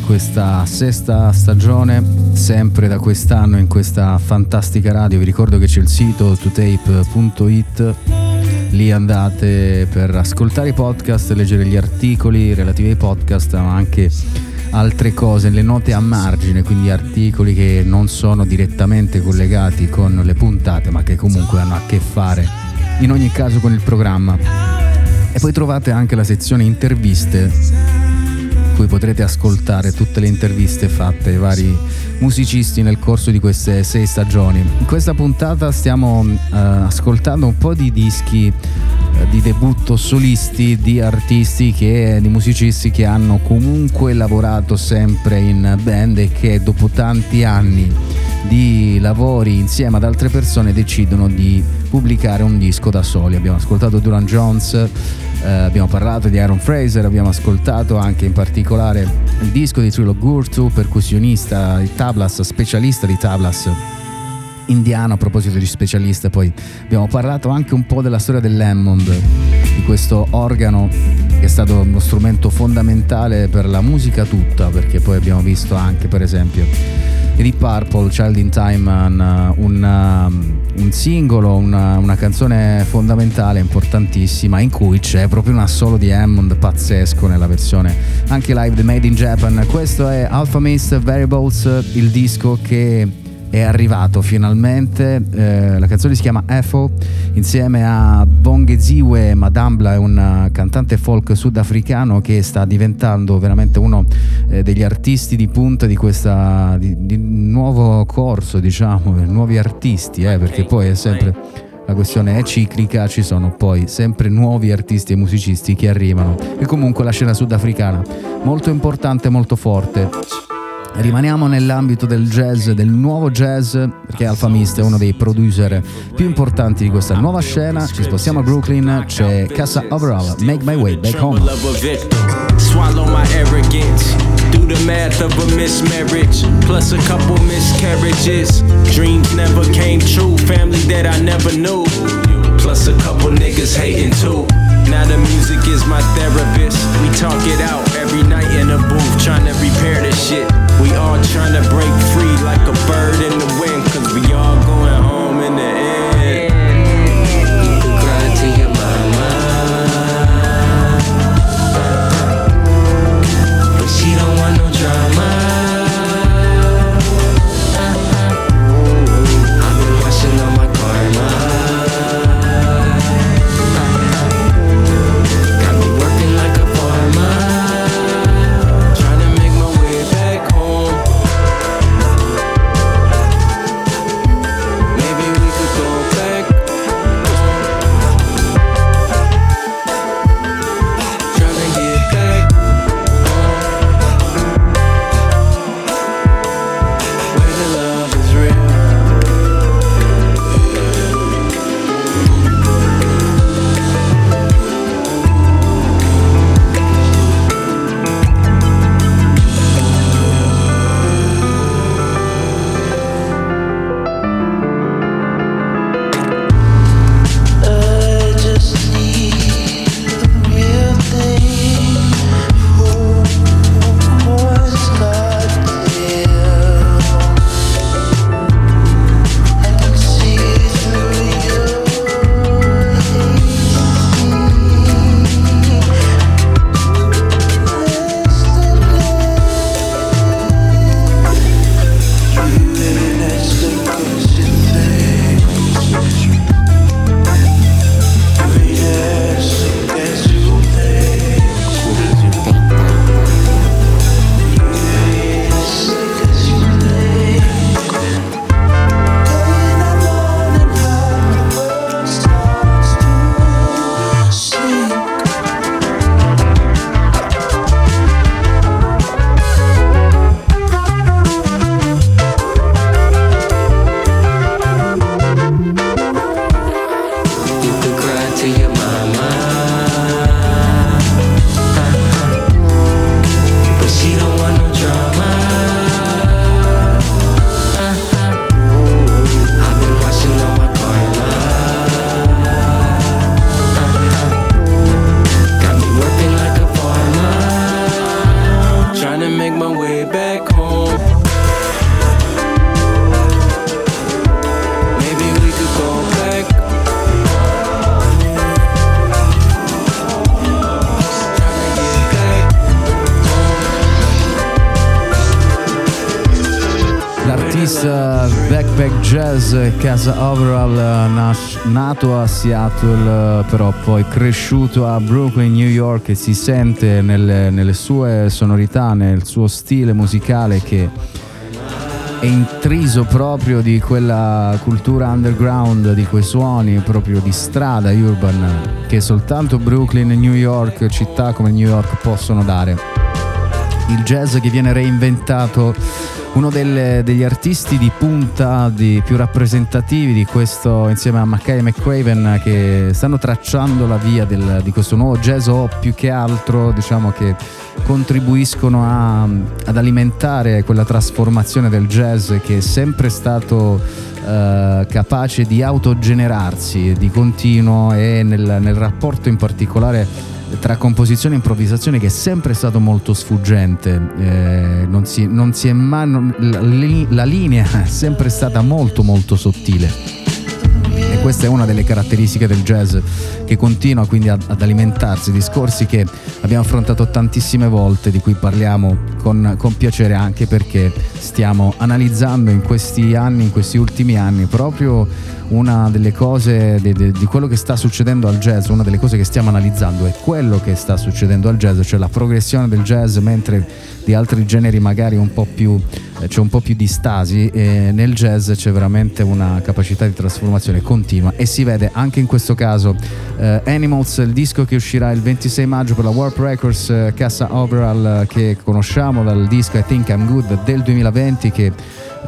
Questa sesta stagione, sempre da quest'anno in questa fantastica radio. Vi ricordo che c'è il sito totape.it, lì andate per ascoltare i podcast, leggere gli articoli relativi ai podcast, ma anche altre cose, le note a margine, quindi articoli che non sono direttamente collegati con le puntate, ma che comunque hanno a che fare in ogni caso con il programma. E poi trovate anche la sezione interviste, in cui potrete ascoltare tutte le interviste fatte ai vari musicisti nel corso di queste sei stagioni. In questa puntata stiamo uh, ascoltando un po' di dischi uh, di debutto solisti di artisti che, di musicisti che hanno comunque lavorato sempre in band e che dopo tanti anni di lavori insieme ad altre persone decidono di pubblicare un disco da soli. Abbiamo ascoltato Duran Jones, eh, abbiamo parlato di Aaron Fraser, abbiamo ascoltato anche in particolare il disco di Trilo Gurtu, percussionista di tablas, specialista di tablas indiano a proposito di specialista poi abbiamo parlato anche un po' della storia dell'Hammond di questo organo che è stato uno strumento fondamentale per la musica tutta perché poi abbiamo visto anche per esempio di Purple, Child in Time, un, un, un singolo, una, una, canzone fondamentale, importantissima, in cui c'è proprio un assolo di Hammond pazzesco nella versione anche live di Made in Japan. Questo è Alpha Mist Variables, il disco che è arrivato finalmente, eh, la canzone si chiama Efo insieme a Bongeziwe Madambla, è un cantante folk sudafricano che sta diventando veramente uno eh, degli artisti di punta di questo nuovo corso, diciamo, nuovi artisti, eh, perché poi è sempre la questione è ciclica, ci sono poi sempre nuovi artisti e musicisti che arrivano e comunque la scena sudafricana molto importante, molto forte. Rimaniamo nell'ambito del jazz, del nuovo jazz, perché Alpha Mist è uno dei producer più importanti di questa nuova scena. Ci spostiamo a Brooklyn, c'è Casa Overall, Make My Way Back Home. Swallow my arrogance. Do the math of a mismarriage, plus a couple miscarriages. Dreams never came true, family that I never knew. Plus a couple niggas hating too. Now the music is my therapist. We talk it out every night in a booth, trying to repair this shit. We all trying to break free like a bird in the wind, cause we all going Jazz, casa overall, nas- nato a Seattle, però poi cresciuto a Brooklyn, New York e si sente nelle, nelle sue sonorità, nel suo stile musicale che è intriso proprio di quella cultura underground, di quei suoni proprio di strada urban che soltanto Brooklyn e New York, città come New York, possono dare. Il jazz che viene reinventato uno delle, degli artisti di punta di, più rappresentativi di questo insieme a Mackay e McCraven che stanno tracciando la via del, di questo nuovo jazz o più che altro diciamo che contribuiscono a, ad alimentare quella trasformazione del jazz che è sempre stato eh, capace di autogenerarsi di continuo e nel, nel rapporto in particolare tra composizione e improvvisazione che è sempre stato molto sfuggente, eh, non, si, non, si, è mai, la, la linea è sempre stata molto molto sottile. E questa è una delle caratteristiche del jazz che continua quindi ad, ad alimentarsi, discorsi che abbiamo affrontato tantissime volte, di cui parliamo con, con, piacere anche perché stiamo analizzando in questi anni, in questi ultimi anni, proprio una delle cose di, di, di quello che sta succedendo al jazz, una delle cose che stiamo analizzando è quello che sta succedendo al jazz, cioè la progressione del jazz mentre di altri generi magari un po' più, eh, c'è un po' più di stasi e nel jazz c'è veramente una capacità di trasformazione continua e si vede anche in questo caso eh, Animals, il disco che uscirà il 26 maggio per la Warp Records, eh, Cassa Overall che conosciamo dal disco I Think I'm Good del 2020 che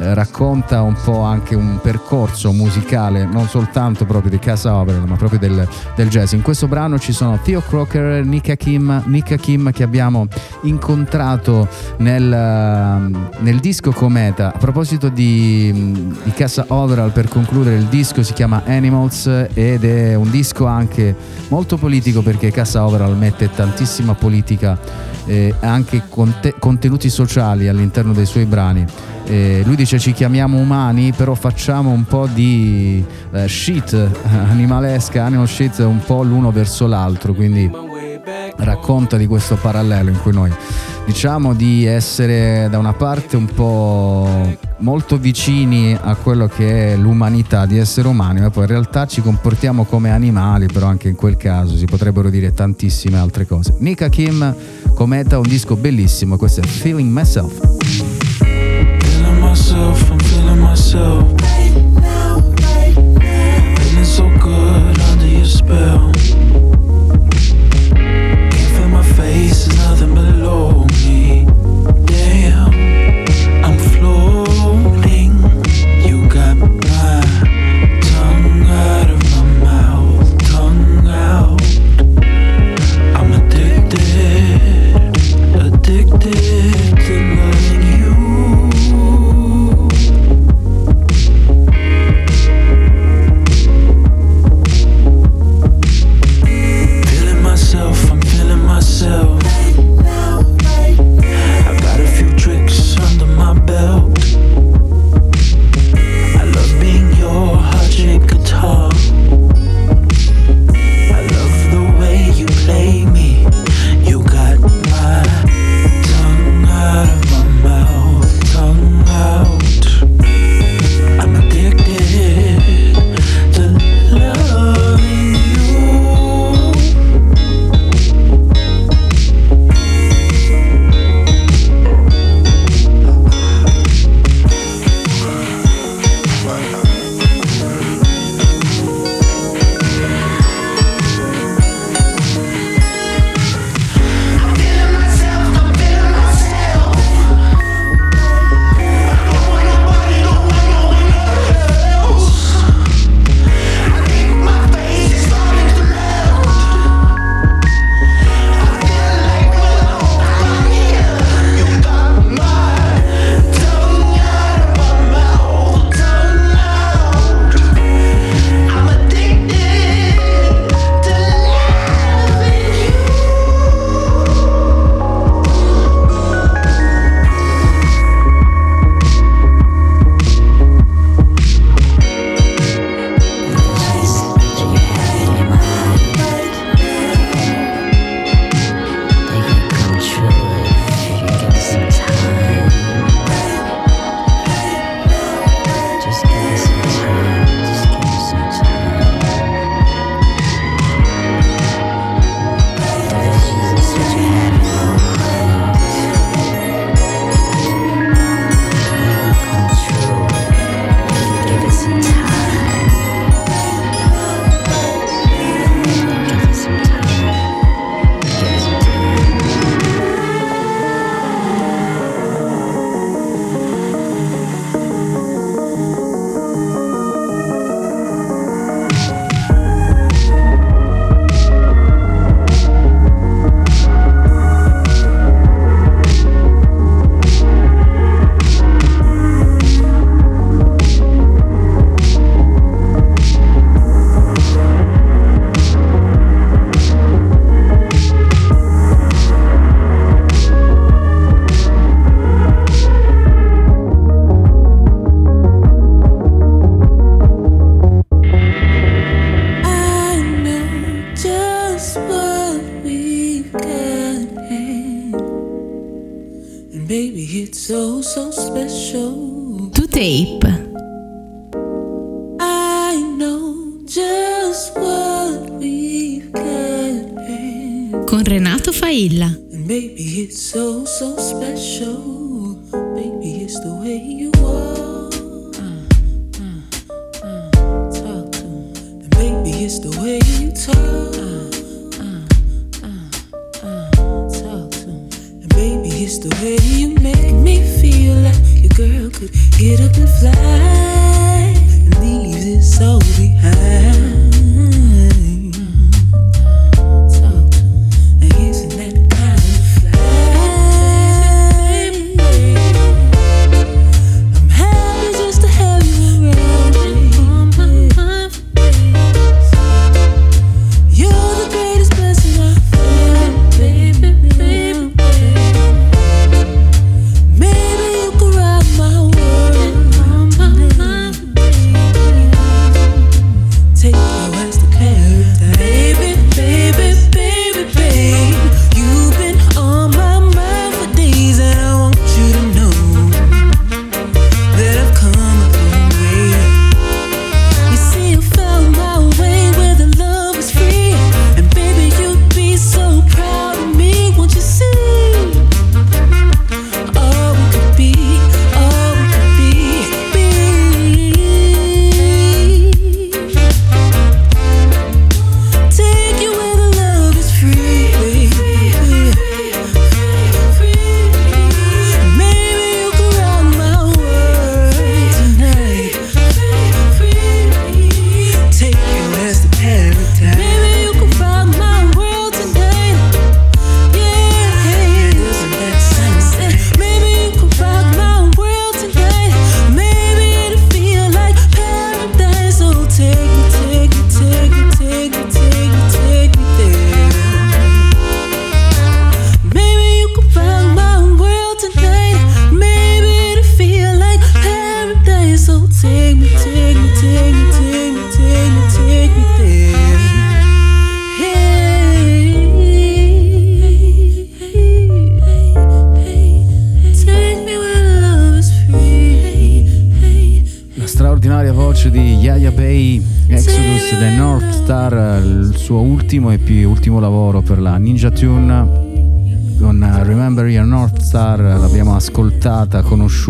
eh, racconta un po' anche un percorso musicale, non soltanto proprio di Casa Overall, ma proprio del, del, jazz. In questo brano ci sono Theo Crocker, Nick Hakim, Nick Hakim che abbiamo incontrato nel, nel, disco Cometa. A proposito di, di Casa Overall, per concludere, il disco si chiama Animals ed è un disco anche molto politico perché Casa Overall mette tantissima politica e eh, anche conte- contenuti sociali all'interno dei suoi brani. Eh, lui dice ci chiamiamo umani, però facciamo un po' di eh, shit animalesca, animal shit un po' l'uno verso l'altro, quindi racconta di questo parallelo in cui noi diciamo di essere da una parte un po' molto vicini a quello che è l'umanità di essere umani, ma poi in realtà ci comportiamo come animali, però anche in quel caso si potrebbero dire tantissime altre cose. Nika Kim cometa un disco bellissimo, questo è Feeling Myself. Myself.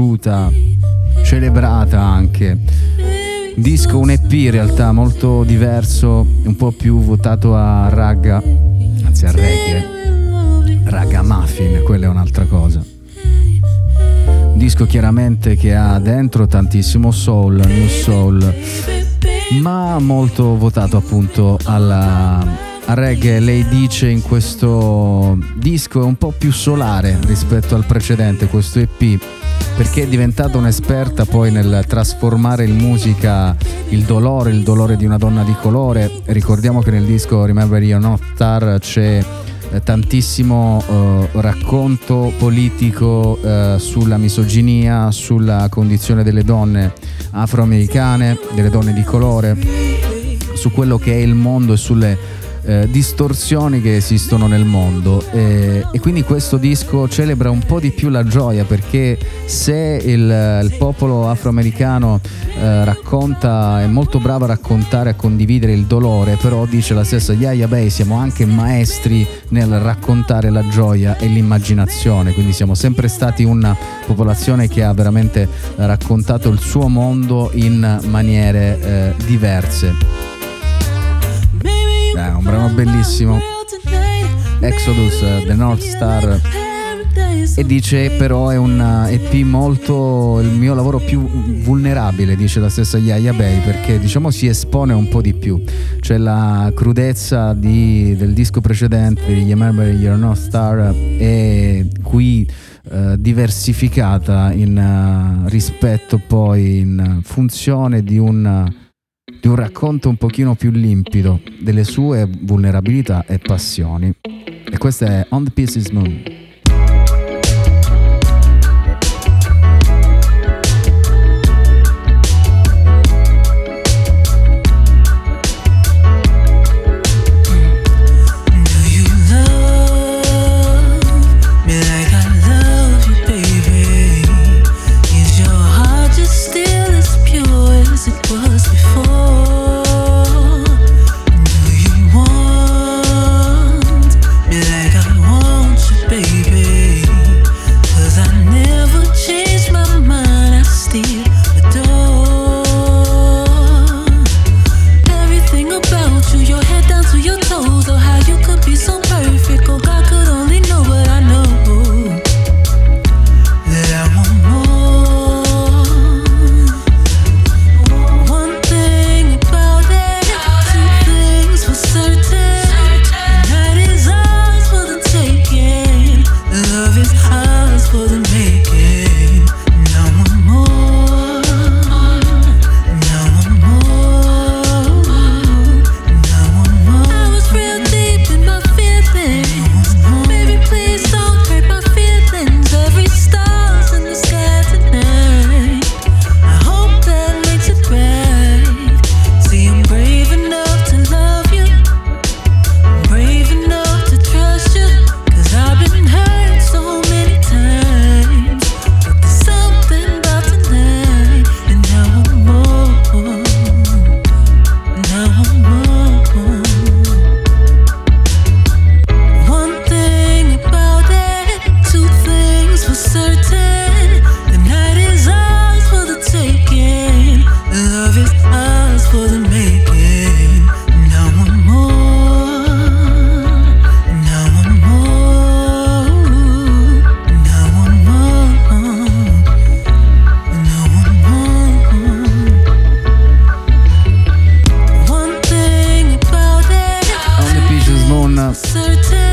Conosciuta, celebrata anche. Un disco, un EP in realtà molto diverso, un po' più votato a ragga, anzi a reggae, raga muffin, quella è un'altra cosa. Un disco chiaramente che ha dentro tantissimo soul, new soul, ma molto votato appunto alla, al reggae. Lei dice in questo disco è un po' più solare rispetto al precedente, questo EP, perché è diventata un'esperta poi nel trasformare in musica il dolore, il dolore di una donna di colore. Ricordiamo che nel disco Remember You're Not Star c'è eh, tantissimo eh, racconto politico eh, sulla misoginia, sulla condizione delle donne afroamericane, delle donne di colore, su quello che è il mondo e sulle eh, distorsioni che esistono nel mondo e, e quindi questo disco celebra un po' di più la gioia perché se il, il popolo afroamericano eh, racconta è molto bravo a raccontare a condividere il dolore però dice la stessa Yaya Bay siamo anche maestri nel raccontare la gioia e l'immaginazione quindi siamo sempre stati una popolazione che ha veramente raccontato il suo mondo in maniere eh, diverse è un brano bellissimo. Exodus, The North Star. E dice però è un EP molto il mio lavoro più vulnerabile, dice la stessa Yaya Bay, perché diciamo si espone un po' di più. C'è la crudezza di, del disco precedente di Remember You're North Star e qui uh, diversificata in uh, rispetto poi in funzione di un di un racconto un pochino più limpido delle sue vulnerabilità e passioni. E questa è On the Pieces Moon.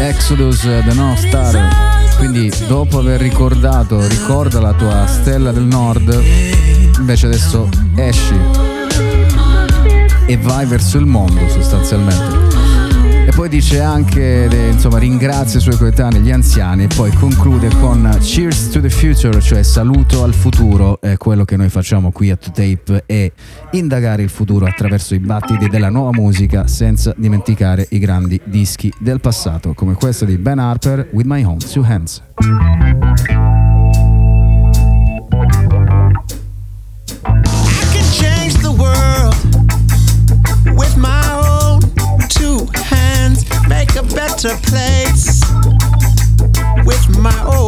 Exodus eh, The North Star. Quindi dopo aver ricordato, ricorda la tua stella del nord, invece adesso esci e vai verso il mondo sostanzialmente poi dice anche, insomma, ringrazia i suoi coetanei, gli anziani, e poi conclude con Cheers to the Future, cioè saluto al futuro, è quello che noi facciamo qui a To Tape è indagare il futuro attraverso i battiti della nuova musica senza dimenticare i grandi dischi del passato, come questo di Ben Harper, With My Home Two Hands. A place with my own.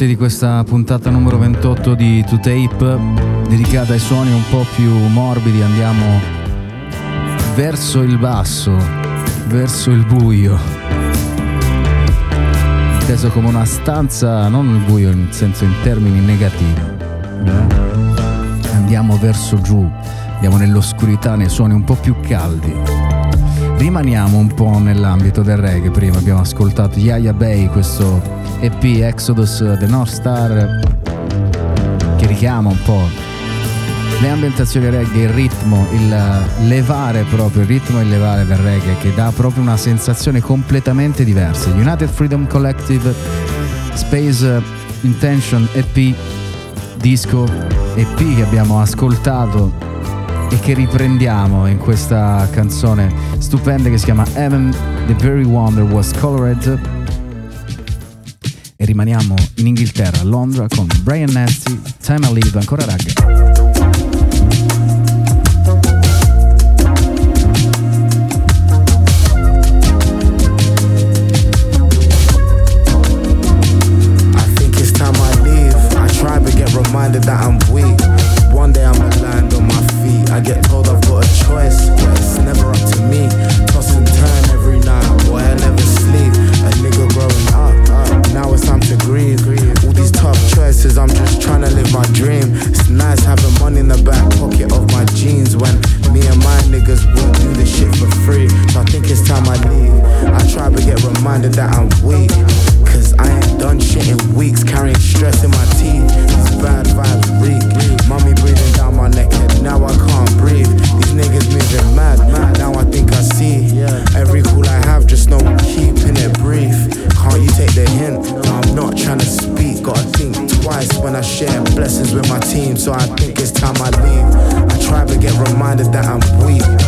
Parte di questa puntata numero 28 di To Tape, dedicata ai suoni un po' più morbidi, andiamo verso il basso, verso il buio. Inteso come una stanza, non il buio in senso in termini negativi. Andiamo verso giù, andiamo nell'oscurità, nei suoni un po' più caldi. Rimaniamo un po' nell'ambito del reggae, prima abbiamo ascoltato Yaya Bay, questo EP Exodus The North Star che richiama un po' le ambientazioni reggae, il ritmo, il levare proprio, il ritmo e il levare del reggae che dà proprio una sensazione completamente diversa. United Freedom Collective, Space Intention EP, disco EP che abbiamo ascoltato e che riprendiamo in questa canzone stupenda che si chiama Heaven, The Very Wonder Was Colored. Rimaniamo in Inghilterra, a Londra, con Brian Nasty, Time I Live, ancora ragga. Reminded that I'm weak.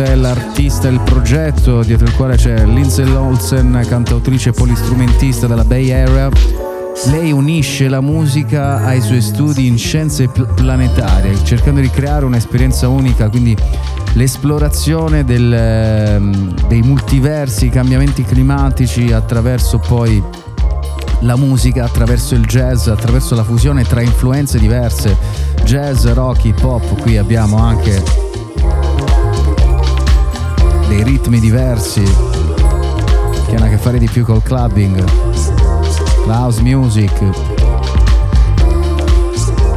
L'artista, il progetto dietro il quale c'è Lindsay Olsen, cantautrice e polistrumentista della Bay Area. Lei unisce la musica ai suoi studi in scienze pl- planetarie, cercando di creare un'esperienza unica, quindi l'esplorazione del, ehm, dei multiversi, i cambiamenti climatici attraverso poi la musica, attraverso il jazz, attraverso la fusione tra influenze diverse, jazz, rock, hip hop, qui abbiamo anche dei ritmi diversi che hanno a che fare di più col clubbing, la house music.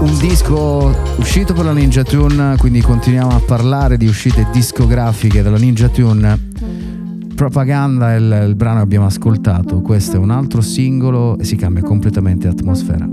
Un disco uscito per la Ninja Tune, quindi continuiamo a parlare di uscite discografiche della Ninja Tune. Propaganda è il, il brano che abbiamo ascoltato, questo è un altro singolo e si cambia completamente atmosfera.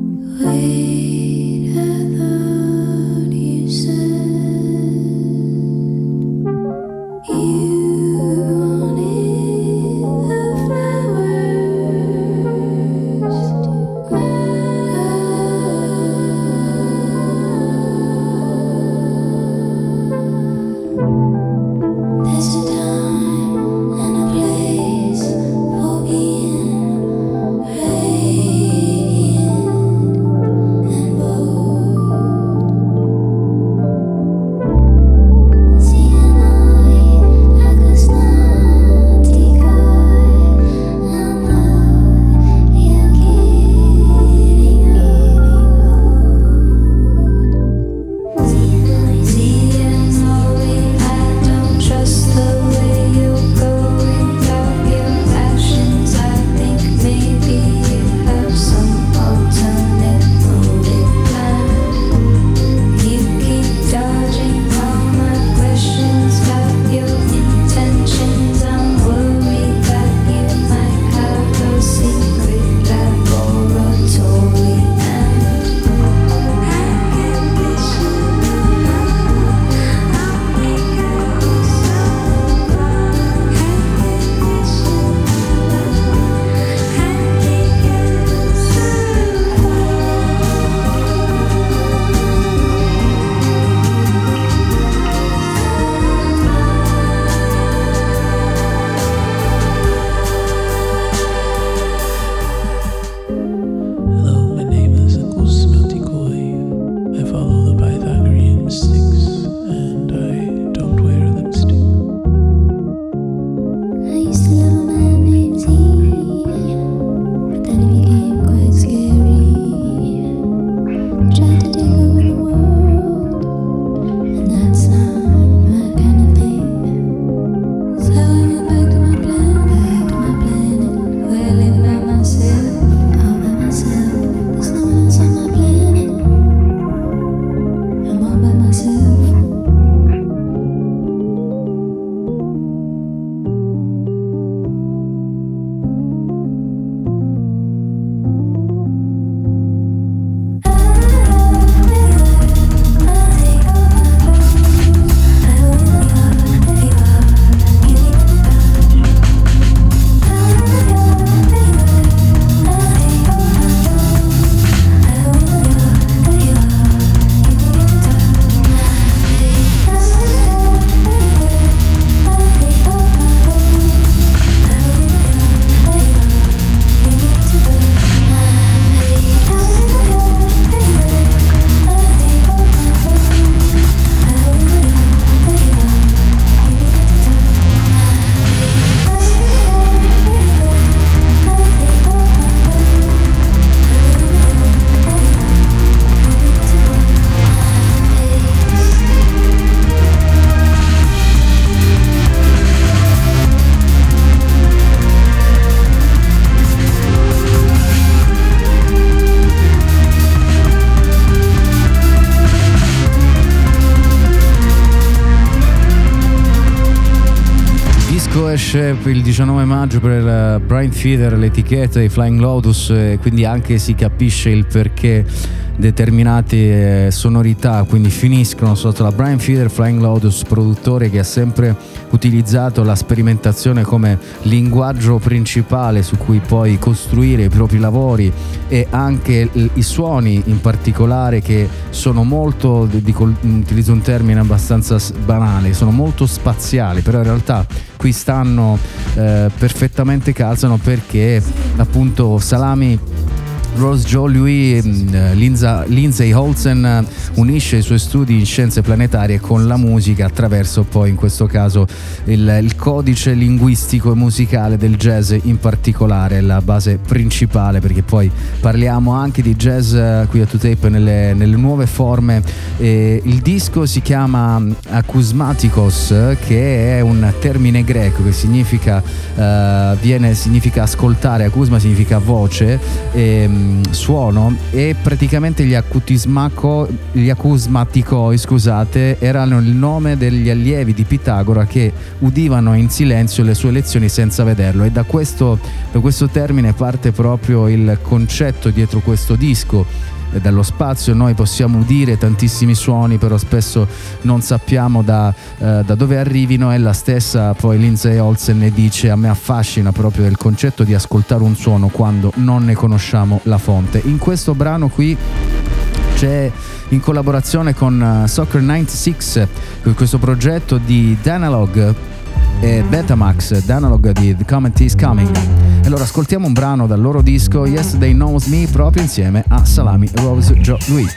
Esce il 19 maggio per il Brian Feeder, l'etichetta di Flying Lotus, e quindi anche si capisce il perché determinate eh, sonorità, quindi finiscono sotto la Brian Feeder Flying Lotus, produttore che ha sempre utilizzato la sperimentazione come linguaggio principale su cui poi costruire i propri lavori e anche i suoni in particolare che sono molto, dico, utilizzo un termine abbastanza banale, sono molto spaziali, però in realtà qui stanno eh, perfettamente calzano perché appunto Salami Rose Joe, lui, mm, Lindsay Holzen eh, unisce i suoi studi in scienze planetarie con la musica attraverso poi in questo caso il, il codice linguistico e musicale del jazz in particolare, la base principale perché poi parliamo anche di jazz eh, qui a 2Tape nelle, nelle nuove forme. E il disco si chiama mm, Acousmaticos che è un termine greco che significa, uh, viene, significa ascoltare, acusma significa voce. E, mm, suono e praticamente gli, gli acusmaticoi scusate, erano il nome degli allievi di Pitagora che udivano in silenzio le sue lezioni senza vederlo. E da questo, da questo termine parte proprio il concetto dietro questo disco dallo spazio noi possiamo udire tantissimi suoni però spesso non sappiamo da, eh, da, dove arrivino e la stessa poi Lindsay Olsen ne dice a me affascina proprio il concetto di ascoltare un suono quando non ne conosciamo la fonte. In questo brano qui c'è in collaborazione con uh, Soccer 96 questo progetto di Danalog e Betamax, Danalog di The Comment Is Coming. E allora ascoltiamo un brano dal loro disco Yesterday Knows Me proprio insieme a Salami Rose Joe Louis.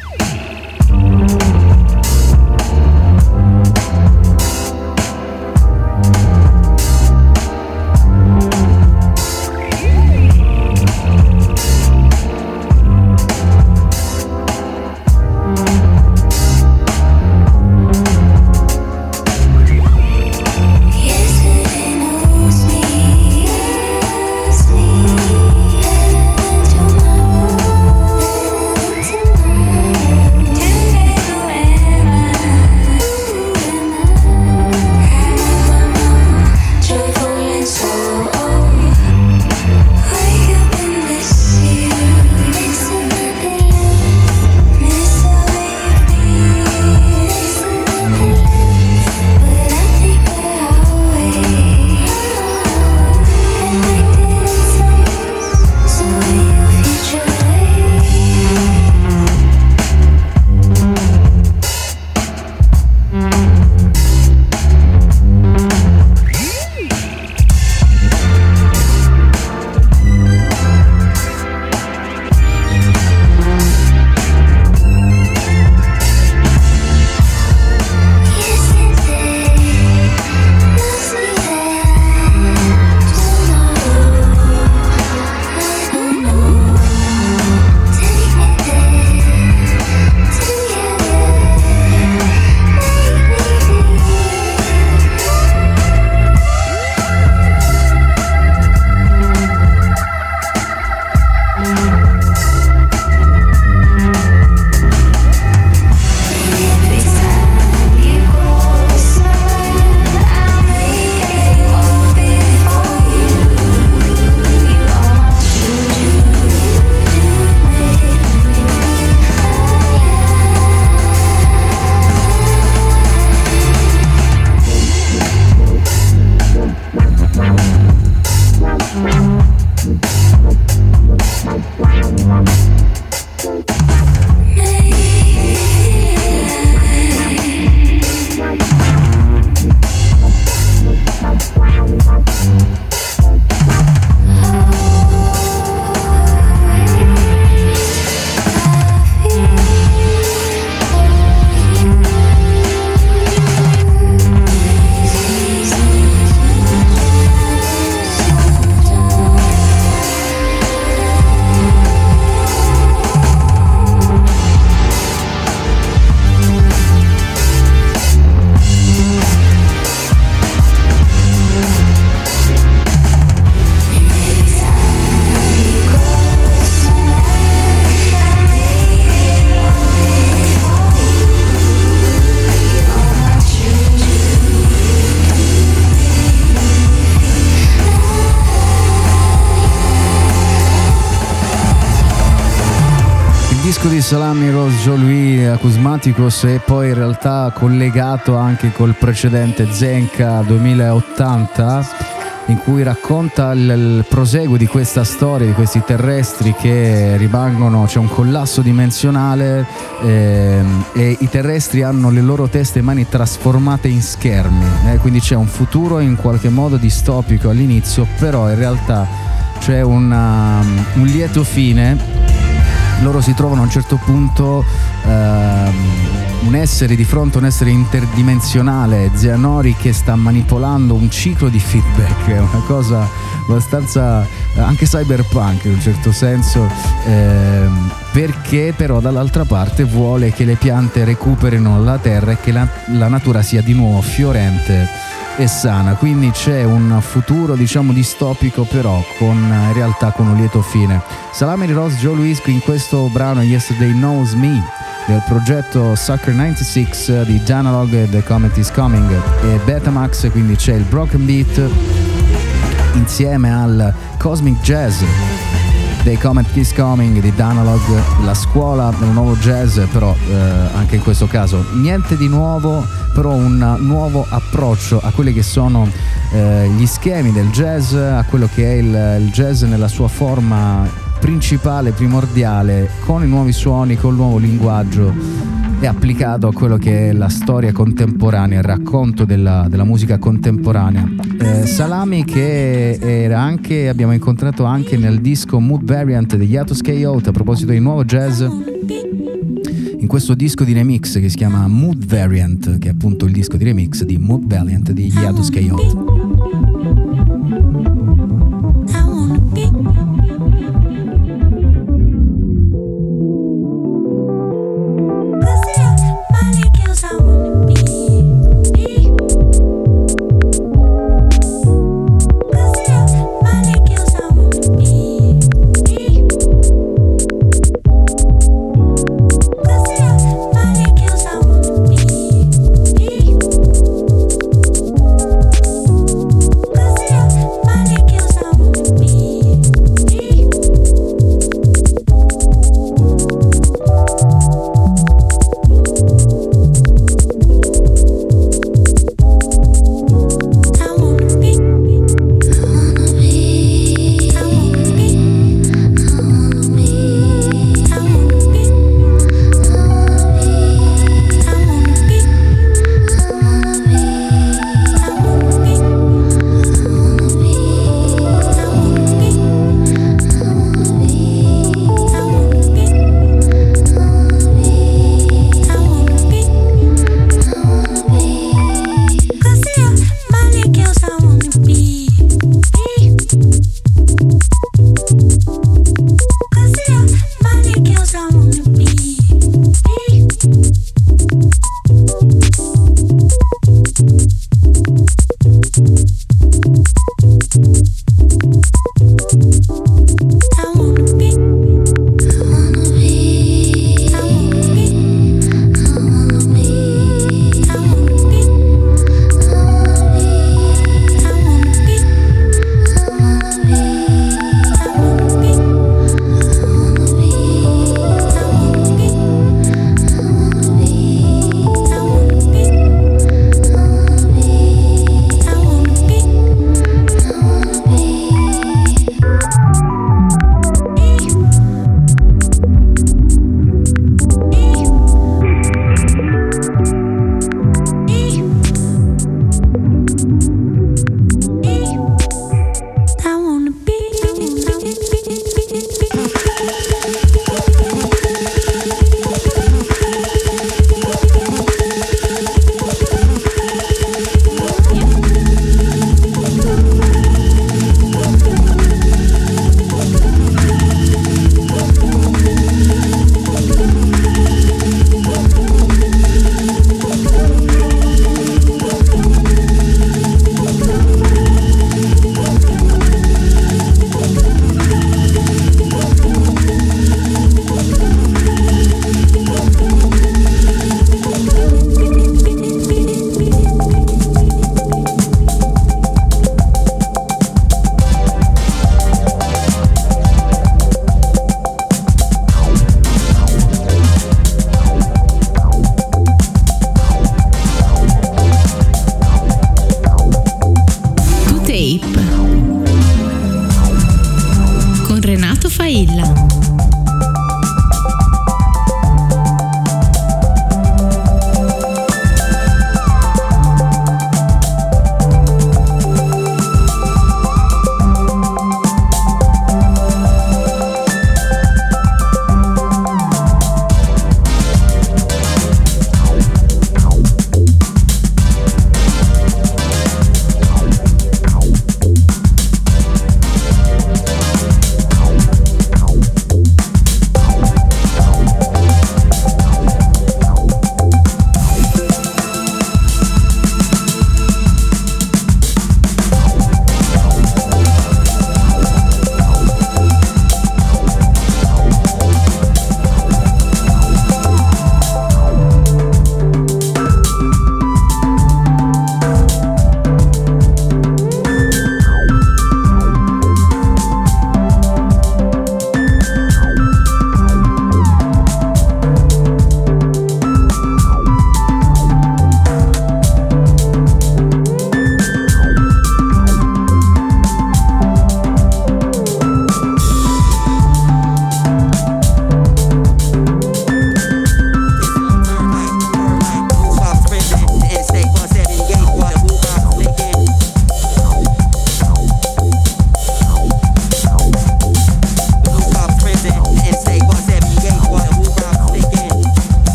Salami Joe Louis Acusmaticos e poi in realtà collegato anche col precedente Zenka 2080 in cui racconta il, il, proseguo di questa storia di questi terrestri che rimangono, c'è un collasso dimensionale eh, e i terrestri hanno le loro teste e mani trasformate in schermi, eh, quindi c'è un futuro in qualche modo distopico all'inizio, però in realtà c'è una, un lieto fine loro si trovano a un certo punto ehm, un essere di fronte a un essere interdimensionale, Zianori che sta manipolando un ciclo di feedback, è una cosa abbastanza anche cyberpunk in un certo senso, ehm, perché però dall'altra parte vuole che le piante recuperino la terra e che la, la natura sia di nuovo fiorente e sana, quindi c'è un futuro diciamo distopico però con in realtà con un lieto fine. Salame di Ross Joe Luis in questo brano Yesterday Knows Me del progetto Sucker 96 di Danalog e The Comet is Coming e Betamax, quindi c'è il Broken Beat insieme al Cosmic Jazz dei Comet Kiss Coming di Danalog, la scuola del nuovo jazz, però eh, anche in questo caso niente di nuovo, però un nuovo approccio a quelli che sono eh, gli schemi del jazz, a quello che è il, il jazz nella sua forma principale, primordiale, con i nuovi suoni, col nuovo linguaggio e applicato a quello che è la storia contemporanea, il racconto della, della musica contemporanea. Eh, Salami che era anche, abbiamo incontrato anche nel disco Mood Variant degli Atos K.O.T. a proposito di nuovo jazz in questo disco di remix che si chiama Mood Variant, che è appunto il disco di remix di Mood Valiant di Yatus K.O.T.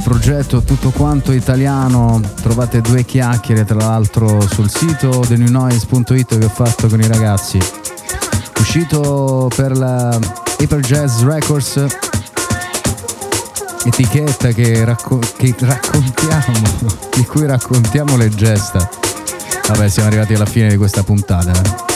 del progetto Tutto Quanto Italiano. Trovate due chiacchiere tra l'altro sul sito thenewnoise.it che ho fatto con i ragazzi. Uscito per la Hyper Jazz Records, etichetta che, racco- che raccontiamo, di cui raccontiamo le gesta. Vabbè, siamo arrivati alla fine di questa puntata. Eh.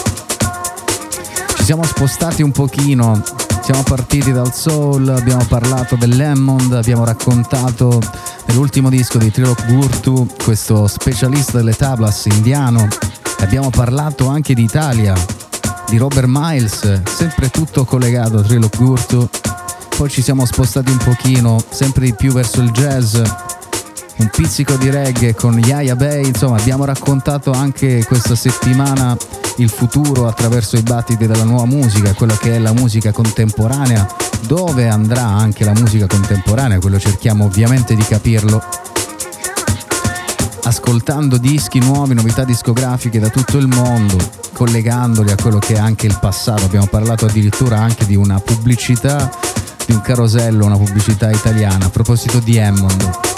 Ci siamo spostati un pochino siamo partiti dal soul, abbiamo parlato dell'Hammond, abbiamo raccontato dell'ultimo disco di Trilok Gurtu, questo specialista delle tablas indiano. Abbiamo parlato anche di Italia, di Robert Miles, sempre tutto collegato a Trilok Gurtu. Poi ci siamo spostati un pochino, sempre di più verso il jazz, un pizzico di reggae con Yaya Bay, insomma abbiamo raccontato anche questa settimana il futuro attraverso i battiti della nuova musica, quella che è la musica contemporanea, dove andrà anche la musica contemporanea, quello cerchiamo ovviamente di capirlo. Ascoltando dischi nuovi, novità discografiche da tutto il mondo, collegandoli a quello che è anche il passato. Abbiamo parlato addirittura anche di una pubblicità, di un carosello, una pubblicità italiana. A proposito di Hammond,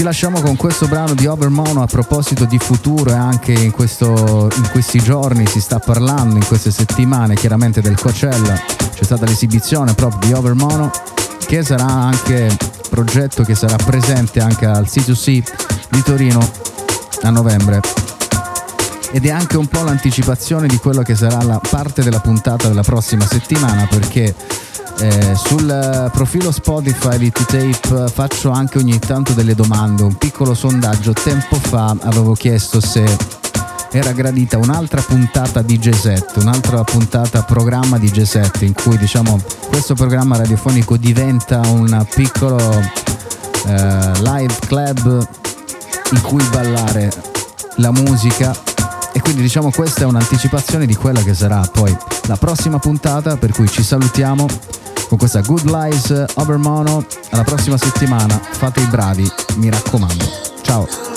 ci lasciamo con questo brano di Overmono a proposito di futuro e anche in, questo, in questi giorni si sta parlando, in queste settimane chiaramente del Coachella, c'è stata l'esibizione proprio di Overmono che sarà anche progetto che sarà presente anche al C2C di Torino a novembre. Ed è anche un po' l'anticipazione di quello che sarà la parte della puntata della prossima settimana perché eh, sul profilo Spotify di T-Tape faccio anche ogni tanto delle domande, un piccolo sondaggio. Tempo fa avevo chiesto se era gradita un'altra puntata di G7, un'altra puntata programma di G7 in cui diciamo questo programma radiofonico diventa un piccolo eh, live club in cui ballare la musica. E quindi diciamo questa è un'anticipazione di quella che sarà poi la prossima puntata per cui ci salutiamo con questa Good Lies Overmono. Alla prossima settimana, fate i bravi, mi raccomando. Ciao!